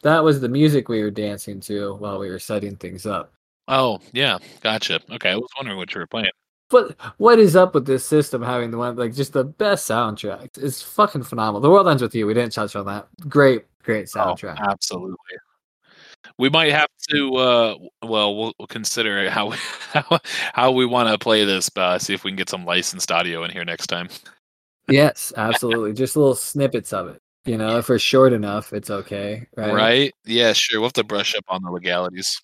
That was the music we were dancing to while we were setting things up. Oh, yeah. Gotcha. Okay, I was wondering what you were playing. But what is up with this system having the one like just the best soundtrack? It's fucking phenomenal. The world ends with you. We didn't touch on that. Great, great soundtrack. Oh, absolutely. We might have to. Uh, well, we'll, we'll consider how we, how, how we want to play this. Uh, see if we can get some licensed audio in here next time. yes, absolutely. just little snippets of it. You know, if we're short enough, it's okay, right? Right? Yeah, sure. We'll have to brush up on the legalities.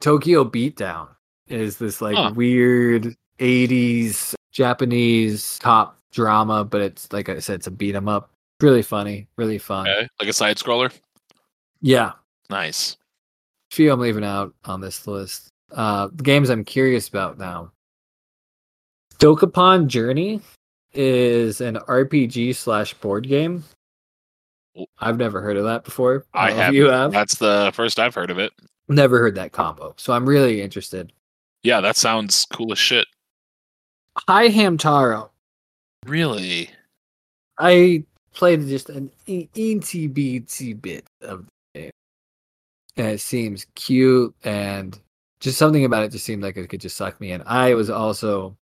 Tokyo Beatdown is this like Huh. weird 80s Japanese cop drama, but it's like I said, it's a beat 'em up. Really funny, really fun. Okay, like a side scroller. Yeah, Nice. A few I'm leaving out on this list. Uh, games I'm curious about now. Dokapon Journey is an RPG slash board game. I've never heard of that before. I if have. You have That's the first I've heard of it. never heard that combo, so I'm really interested. Yeah, that sounds cool as shit. Hi Hamtaro. Really? I played just an eensy beatsy bit of the game, and it seems cute and just something about it just seemed like it could just suck me in. I was also,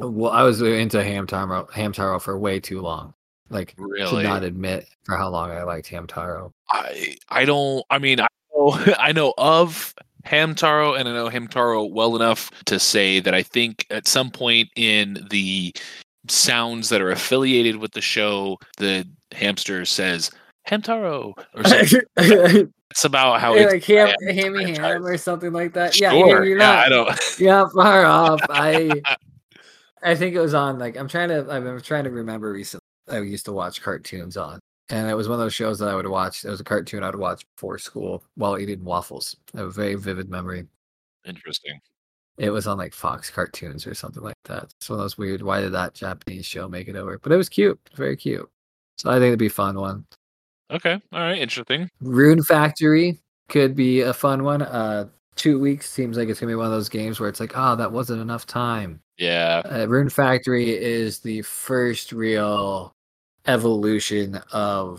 well, I was into Hamtaro, Hamtaro for way too long. Like, Really? should not admit for how long I liked Hamtaro. I I don't. I mean, I know I know of Hamtaro, and I know Hamtaro well enough to say that I think at some point in the sounds that are affiliated with the show, the hamster says Hamtaro or something. it's about how it's like ham, brand hammy ham franchise. or something like that. Yeah, Sure. you're yeah, not, I don't. yeah, far off. I I think it was on like I'm trying to been trying to remember recently. I used to watch cartoons on, and it was one of those shows that I would watch. It was a cartoon I would watch before school while eating waffles. I have a very vivid memory. Interesting. It was on like Fox cartoons or something like that. It's one of those weird. Why did that Japanese show make it over? But it was cute, very cute. So I think it'd be a fun one. Okay. All right. Interesting. Rune Factory could be a fun one. Uh, two weeks seems like it's gonna be one of those games where it's like, oh, that wasn't enough time. Yeah. Uh, Rune Factory is the first real evolution of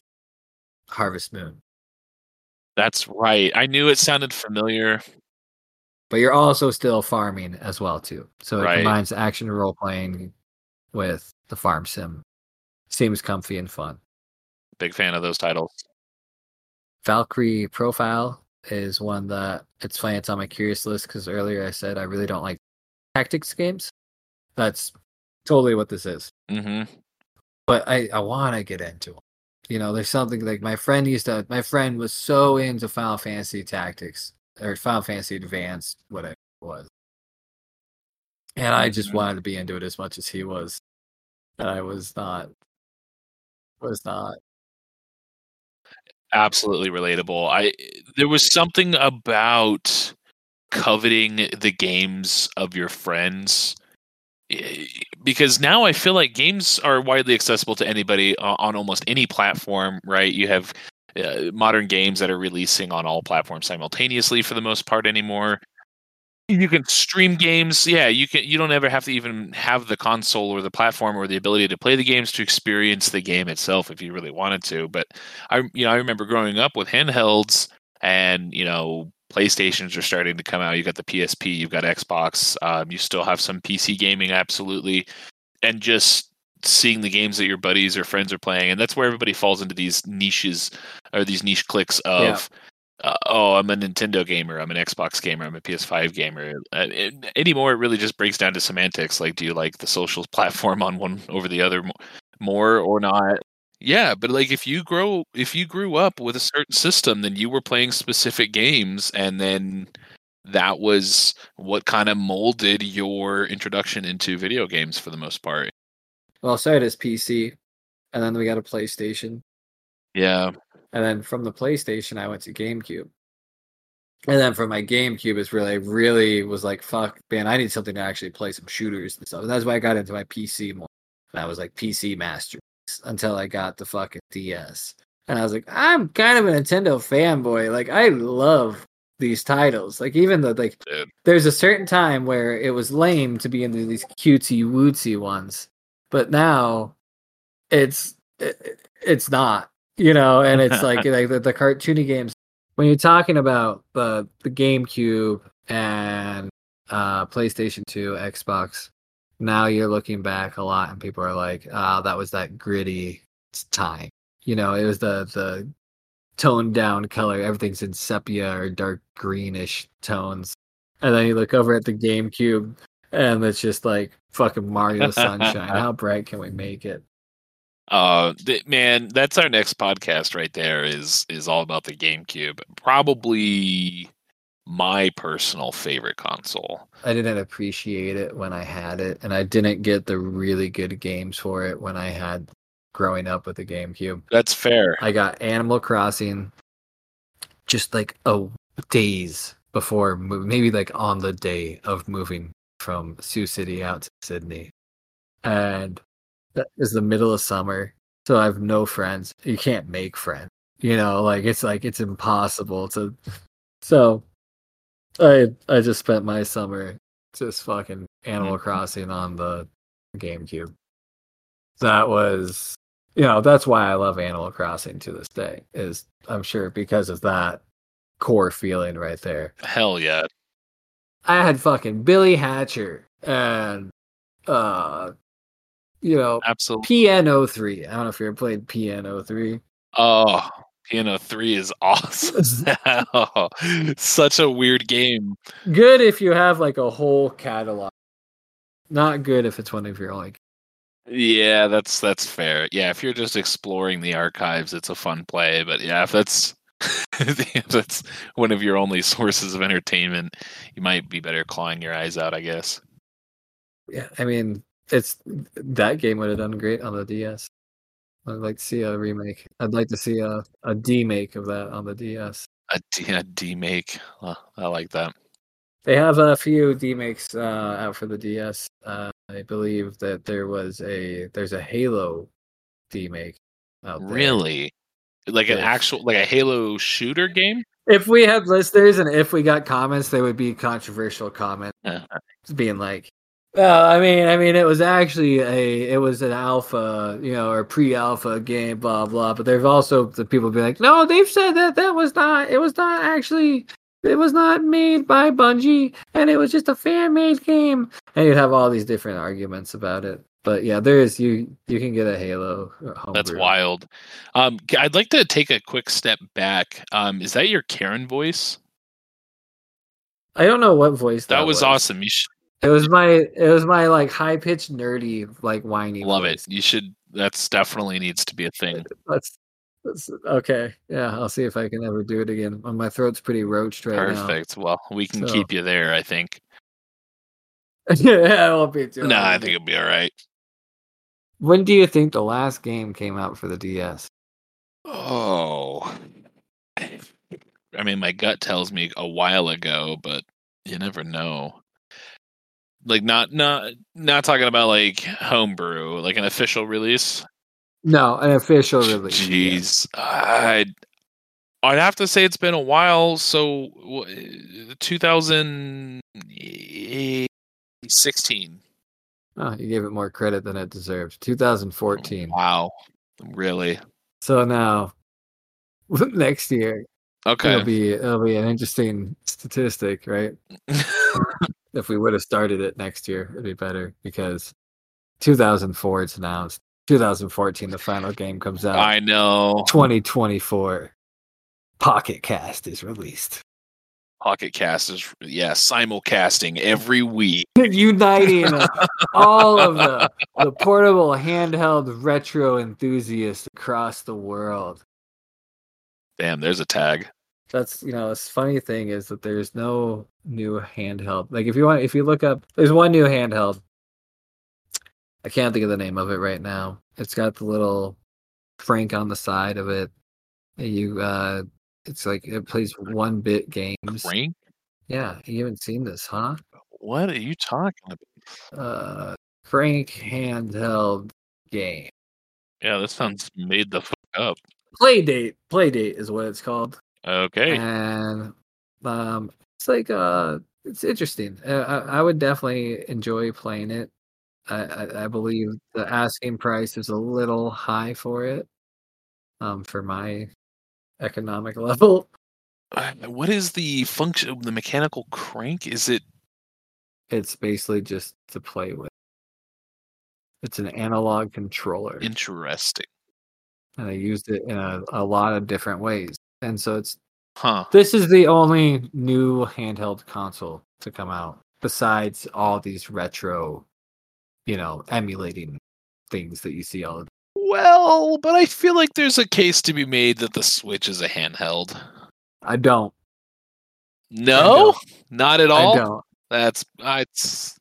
Harvest Moon, That's right. I knew it sounded familiar. but you're also still farming as well too. So it Right. combines action and role playing with the farm sim. Seems comfy and fun. Big fan of those titles. Valkyrie Profile is one that it's funny. It's on my curious list because earlier I said I really don't like tactics games. That's totally what this is. hmm but I, I want to get into it. You know, there's something like my friend used to. My friend was so into Final Fantasy Tactics or Final Fantasy Advanced, whatever it was, and I just Mhm. wanted to be into it as much as he was, and I was not. Was not. absolutely relatable. I there was something about coveting the games of your friends because now I feel like games are widely accessible to anybody o- on almost any platform, right? You have uh, modern games that are releasing on all platforms simultaneously for the most part anymore. You can stream games. Yeah, you can you don't ever have to even have the console or the platform or the ability to play the games to experience the game itself if you really wanted to. But I you know I remember growing up with handhelds and you know PlayStations are starting to come out. You got the PSP, you've got Xbox, um, you still have some PC gaming, absolutely, and just seeing the games that your buddies or friends are playing, and that's where everybody falls into these niches or these niche clicks of uh, oh, I'm a Nintendo gamer, I'm an Xbox gamer, I'm a PS5 gamer. Uh, it, anymore, it really just breaks down to semantics. Like, do you like the social platform on one over the other more or not? Yeah, but like if you grow, if you grew up with a certain system, then you were playing specific games, and then that was what kind of molded your introduction into video games for the most part. Well, I started as PC, and then we got a PlayStation, Yeah, and then from the PlayStation, I went to GameCube. And then from my GameCube is really, really was like, fuck, man, I need something to actually play some shooters and stuff. And that's why I got into my PC more. And I was like PC master until I got the fucking DS. And I was like, I'm kind of a Nintendo fanboy. Like, I love these titles. Like, even though, like, dude. there's a certain time where it was lame to be into these cutesy wootsy ones, but now it's it, it's not, you know. And it's like like the, the cartoony games. When you're talking about the the GameCube and uh, PlayStation Two, Xbox, now you're looking back a lot, and people are like, "Ah, that was that gritty time." You know, it was the the toned down color. Everything's in sepia or dark greenish tones. And then you look over at the GameCube and it's just like fucking Mario Sunshine. How bright can we make it? Uh, th- man, that's our next podcast right there. Is is all about the GameCube. Probably my personal favorite console. I didn't appreciate it when I had it, and I didn't get the really good games for it when I had growing up with the GameCube. That's fair. I got Animal Crossing just like a days before maybe like on the day of moving from Sioux City out to Sydney. And that is the middle of summer. So I have no friends. You can't make friends. You know, like it's like it's impossible to so I I just spent my summer just fucking Animal Mhm. Crossing on the GameCube. That was you know, that's why I love Animal Crossing to this day. Is I'm sure because of that core feeling right there. Hell yeah. I had fucking Billy Hatcher and uh you know Absolutely. PNO3. I don't know if you ever played PNO3. Oh, Piano 3 is awesome. Such a weird game. Good if you have like a whole catalog. Not good if it's one of your like Yeah, that's that's fair. Yeah, if you're just exploring the archives, it's a fun play. But yeah, if that's if that's one of your only sources of entertainment, you might be better clawing your eyes out, I guess. yeah, I mean it's that game would have done great on the DS. I'd like to see a remake. I'd like to see a, a D make of that on the DS. A D, a D make. Oh, I like that. They have a few demakes uh, out for the DS. Uh, I believe that there was a there's a Halo demake out there. Really? Like an actual like a Halo shooter game? If we had listeners and if we got comments, they would be controversial comments, Uh, being like, "Well, I mean, I mean, it was actually a it was an alpha, you know, or pre-alpha game, blah blah." But there's also the people be like, "No, they've said that that was not. It was not actually." It was not made by Bungie, and it was just a fan-made game. And you'd have all these different arguments about it. But yeah, there is you. You can get a Halo. That's homebrew. wild. Um, I'd like to take a quick step back. Um, is that your Karen voice? I don't know what voice That, that, was, awesome. You should It was my it was my like high pitched nerdy like whiny. love voice. it. You should. That's definitely needs to be a thing. That's, that's okay. Yeah, I'll see if I can ever do it again. Uh, My throat's pretty roached right now. Perfect. Well, we can So- keep you there. I think. yeah, it won't be too. No, I think it'll be all right. When do you think the last game came out for the DS? Oh. I mean, my gut tells me a while ago, but you never know. Like not not not talking about like homebrew, like an official release. No, an official release. yeah. Jeez, I'd I'd have to say it's been a while. So, 2016. Oh, ah, you gave it more credit than it deserved. 2014. Wow, really? So now, next year Okay. it'll be it'll be an interesting statistic, right? if we would have started it next year, it'd be better because 2004 it's announced. 2014 the final game comes out. I know. 2024. Pocket Cast is released. Pocket Cast is yeah, simulcasting every week. Uniting all of the, the portable handheld retro enthusiasts across the world. Damn, there's a tag. That's you know, this funny thing is that there's no new handheld. Like if you want if you look up there's one new handheld. I can't think of the name of it right now. It's got the little frank on the side of it. And you uh it's like it plays one bit games. Crank? Yeah, you haven't seen this, huh? What are you talking about? Uh frank handheld game. Yeah, that sounds made the fuck up. Playdate. Playdate is what it's called. Okay. and um, it's like uh, it's interesting. Uh, I, I would definitely enjoy playing it. I, I, I believe the asking price is a little high for it, um, for my economic level. Uh, What is the function? The mechanical crank? Is it? It's basically just to play with. It's an analog controller, Interesting. and I used it in a, a lot of different ways. And so it's Huh. This is the only new handheld console to come out besides all these retro, you know, emulating things that you see all the Well, but I feel like there's a case to be made that the Switch is a handheld. I don't. No, not at all. I don't. That's uh, it's.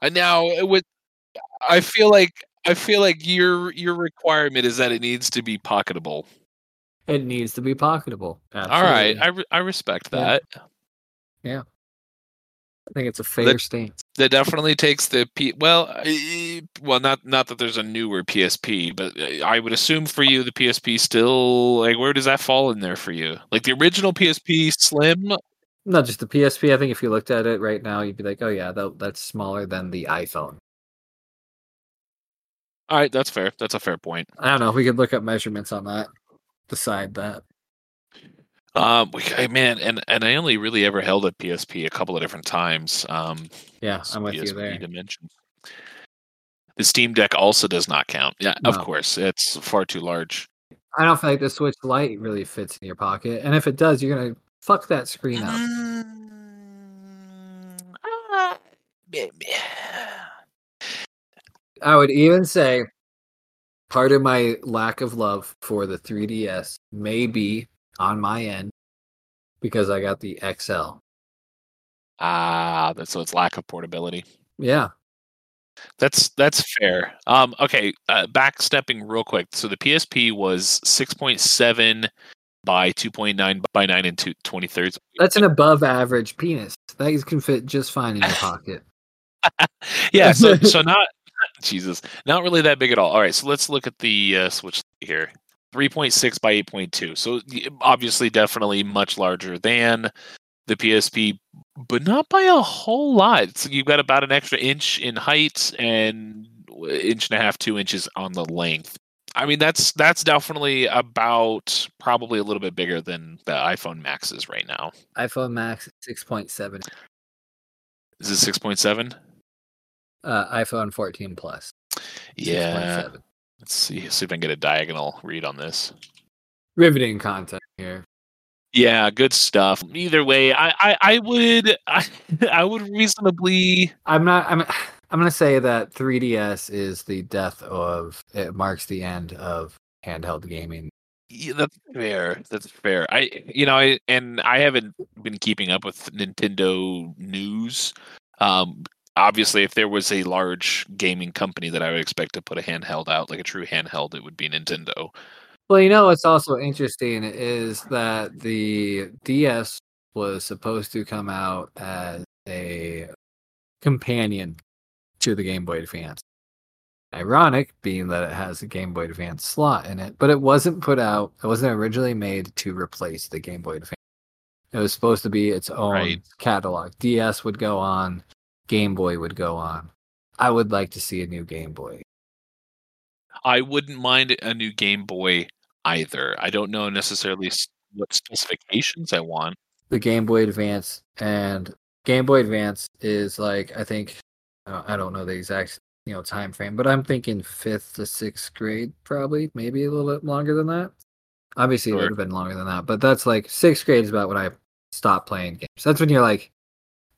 I now it would. I feel like I feel like your your requirement is that it needs to be pocketable. It needs to be pocketable. All right, I re- I respect that. Yeah. that. I think it's a fair stance. That definitely takes the P. Well, well, not not that there's a newer PSP, but I would assume for you the PSP still like where does that fall in there for you? Like the original PSP Slim. Not just the PSP. I think if you looked at it right now, you'd be like, "Oh yeah, that, that's smaller than the iPhone." All right, that's fair. That's a fair point. I don't know. We could look up measurements on that. Decide that. Um, we, man, and and I only really ever held a PSP a couple of different times. Um, Yeah, I'm with you there. Dimensions. The Steam Deck also does not count. Yeah, of course, it's far too large. I don't feel like the Switch Lite really fits in your pocket, and if it does, you're gonna fuck that screen up. Mm, ah. I would even say part of my lack of love for the 3DS may be on my end because I got the XL. Ah, that's so it's lack of portability. Yeah. That's that's fair. Um, okay, uh, backstepping real quick. So the PSP was six point seven by two point nine by nine and two twenty thirds. That's an above average penis. That can fit just fine in your pocket. yeah, so so not Jesus, not really that big at all. All right, so let's look at the uh, Switch here. 3.6 by 8.2. So obviously definitely much larger than the PSP, but not by a whole lot. So you've got about an extra inch in height and inch and a half, 2 inches on the length. I mean that's that's definitely about probably a little bit bigger than the iPhone Max is right now. iPhone Max 6.7. Is it 6.7? Uh, iPhone 14 Plus. Yeah. 6.7. Let's see see if I can get a diagonal read on this. Riveting content here. Yeah, good stuff. Either way, I I, I would I, I would reasonably I'm not. I'm. I'm gonna say that 3DS is the death of. It marks the end of handheld gaming. yeah, that's fair. That's fair. I you know I and I haven't been keeping up with Nintendo news. Um, obviously, if there was a large gaming company that I would expect to put a handheld out, like a true handheld, it would be Nintendo. Well, you know what's also interesting is that the DS was supposed to come out as a companion to the Game Boy Advance. Ironic, being that it has a Game Boy Advance slot in it, but it wasn't put out. It wasn't originally made to replace the Game Boy Advance. It was supposed to be its own Right. catalog. DS would go on, Game Boy would go on. I would like to see a new Game Boy. I wouldn't mind a new Game Boy either. I don't know necessarily what specifications I want. the Game Boy Advance and Game Boy Advance is like I think uh, I don't know the exact you know time frame, but I'm thinking fifth to sixth grade probably, maybe a little bit longer than that. Obviously, it would have been longer than that, but that's like sixth grade is about when I stopped playing games. That's when you're like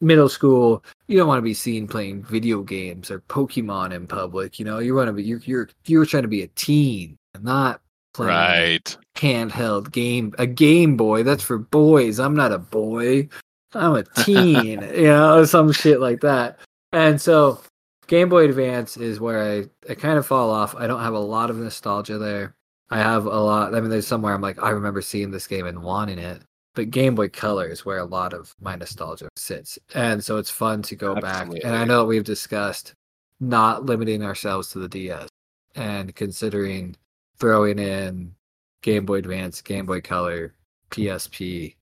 middle school. You don't want to be seen playing video games or Pokemon in public. You know, you want to be you're you're you're trying to be a teen, and not playing a Right. handheld game. A Game Boy that's for boys. I'm not a boy. I'm a teen. you know, some shit like that. And so Game Boy Advance is where I, I kind of fall off. I don't have a lot of nostalgia there. I have a lot. I mean, there's somewhere I'm like, I remember seeing this game and wanting it. But Game Boy Color is where a lot of my nostalgia sits. And so it's fun to go back. And I know that we've discussed not limiting ourselves to the DS and considering throwing in Game Boy Advance, Game Boy Color, PSP.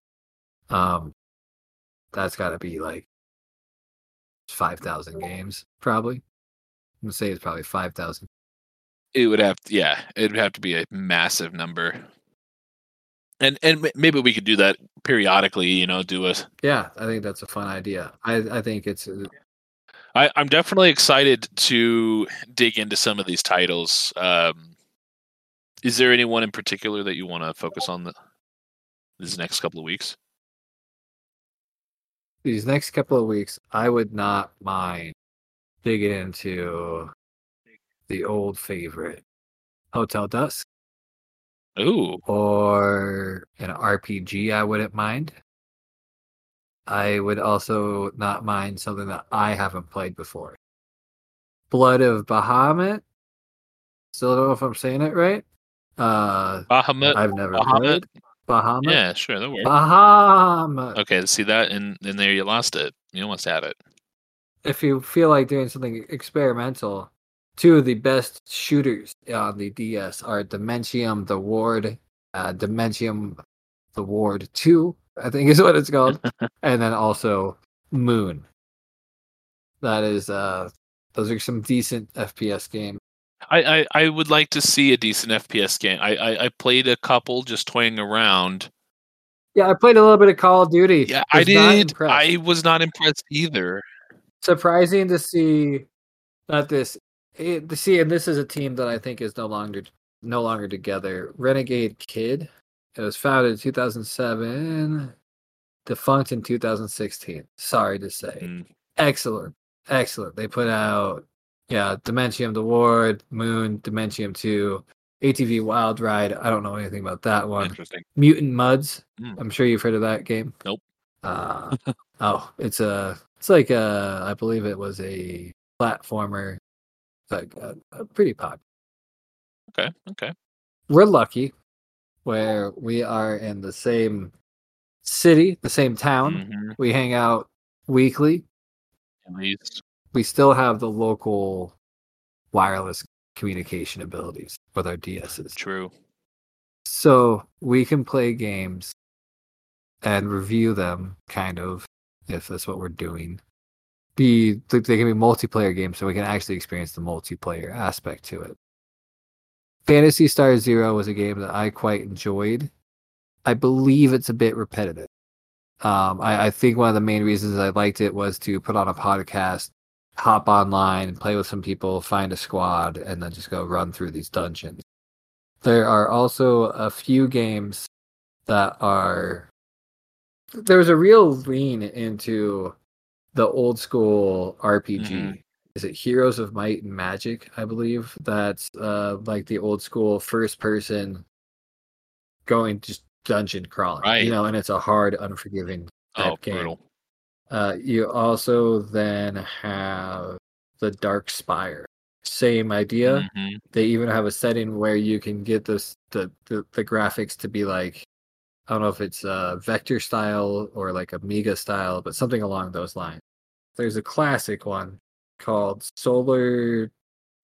Um, that's got to be like five thousand games, probably. I'm gonna say it's probably five thousand. It would have, yeah, it would have to be a massive number. And and maybe we could do that periodically. You know, do a. Yeah, I think that's a fun idea. I I think it's uh, I, I'm definitely excited to dig into some of these titles. Um, is there anyone in particular that you want to focus on the, these next couple of weeks? these next couple of weeks. I would not mind digging into the old favorite, Hotel Dusk, Ooh, or an RPG. I wouldn't mind. I would also not mind something that I haven't played before. Blood of Bahamut. Still don't know if I'm saying it right. Uh, Bahamut. I've never Bahamut? played Bahamut. Yeah, sure, that works. Bahamut. Okay, see that, and and there you lost it. You almost had it. If you feel like doing something experimental, two of the best shooters on the DS are Dementium the Ward, uh, Dementium the Ward 2, I think is what it's called, and then also Moon. That is, uh, those are some decent FPS games. I, I, I would like to see a decent FPS game. I, I, I played a couple just toying around. Yeah, I played a little bit of Call of Duty. Yeah, I Was not did. impressed. I was not impressed either. surprising to see that this it, see and this is a team that I think is no longer no longer together. Renegade Kid. It was founded in 2007, defunct in 2016. Sorry to say. Mm, Excellent. Excellent. They put out yeah, Dementium the Ward, Moon, Dementium 2, ATV Wild Ride. I don't know anything about that one. interesting. Mutant Mudds. Mm. I'm sure you've heard of that game. Nope. Uh, oh, it's a it's like a I believe it was a platformer, like uh, pretty popular. Okay, okay. We're lucky where we are in the same city, the same town. Mhm, We hang out weekly. At least. We still have the local wireless communication abilities with our DSs. True. So we can play games and review them, kind of, if that's what we're doing. Be they can be multiplayer games, so we can actually experience the multiplayer aspect to it. Phantasy Star Zero was a game that I quite enjoyed. I believe it's a bit repetitive. Um, I, I think one of the main reasons I liked it was to put on a podcast, hop online, play with some people, find a squad, and then just go run through these dungeons. There are also a few games that are. There's a real lean into the old school RPG. Mhm. Is it Heroes of Might and Magic? I believe that's uh, like the old school first person going just dungeon crawling, Right. you know, and it's a hard, unforgiving type Oh, game. brutal. Uh, you also then have the Dark Spire. Same idea. Mhm. They even have a setting where you can get this the, the the graphics to be like I don't know if it's uh vector style or like Amiga style, but something along those lines. There's a classic one called Solar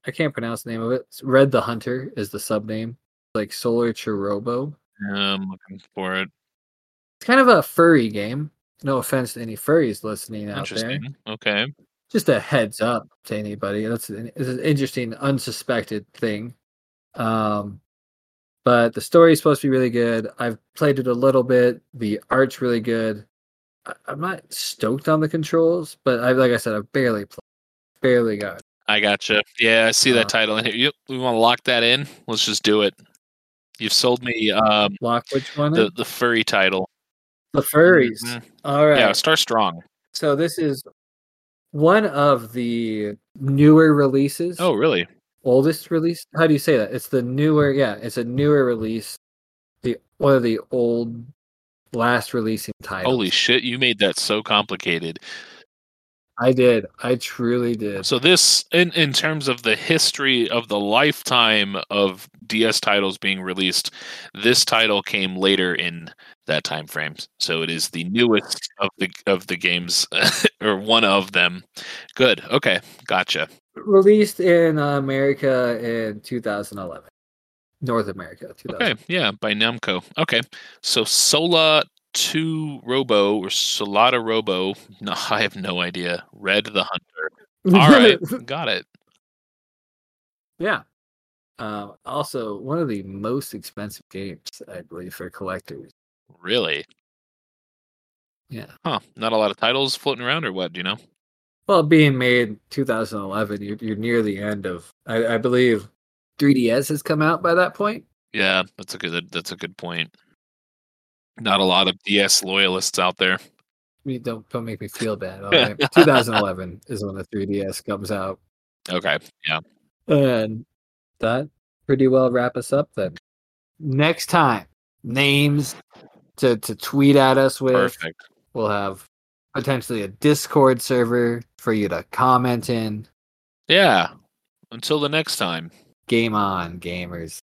I can't pronounce the name of it. Red the Hunter is the sub name. Like Solar Chirobo. Yeah, I'm looking for it. It's kind of a furry game. No offense to any furries listening out there. Okay. just a heads up to anybody. That's an, it's an interesting, unsuspected thing. Um, but the story is supposed to be really good. I've played it a little bit. The art's really good. I, I'm not stoked on the controls, but I like I said, I've barely played, barely got. it. I gotcha. Yeah, I see that Uh, title in here. Yep, we want to lock that in. Let's just do it. You've sold me um, Lock which one? the the furry title. The furries. Mhm. All right. Yeah, Star Strong. So this is one of the newer releases. Oh, really? Oldest release. How do you say that? It's the newer. Yeah, it's a newer release. The one of the old last releasing titles. Holy shit! You made that so complicated. I did. I truly did. So this, in in terms of the history of the lifetime of DS titles being released, this title came later in that time frame. So it is the newest of the of the games, or one of them. Good. Okay, gotcha. Released in uh, America in 2011. North America, 2000. Okay, yeah, by Namco. Okay, so Sola Two Robo or Solata Robo. No, I have no idea. Red the Hunter. All right, got it. yeah. Um, also, one of the most expensive games, I believe, for collectors. Really? Yeah. Huh? Not a lot of titles floating around, or what? Do you know? Well, being made 2011, you're, you're near the end of. I, I believe 3DS has come out by that point. Yeah, that's a good. That's a good point. Not a lot of DS loyalists out there. Mean, don't don't make me feel bad. All right, 2011 is when the 3DS comes out, Okay, yeah. and that pretty well wrap us up. Then next time, names to to tweet at us with. Perfect. We'll have potentially a Discord server for you to comment in. Yeah. Until the next time. Game on, gamers.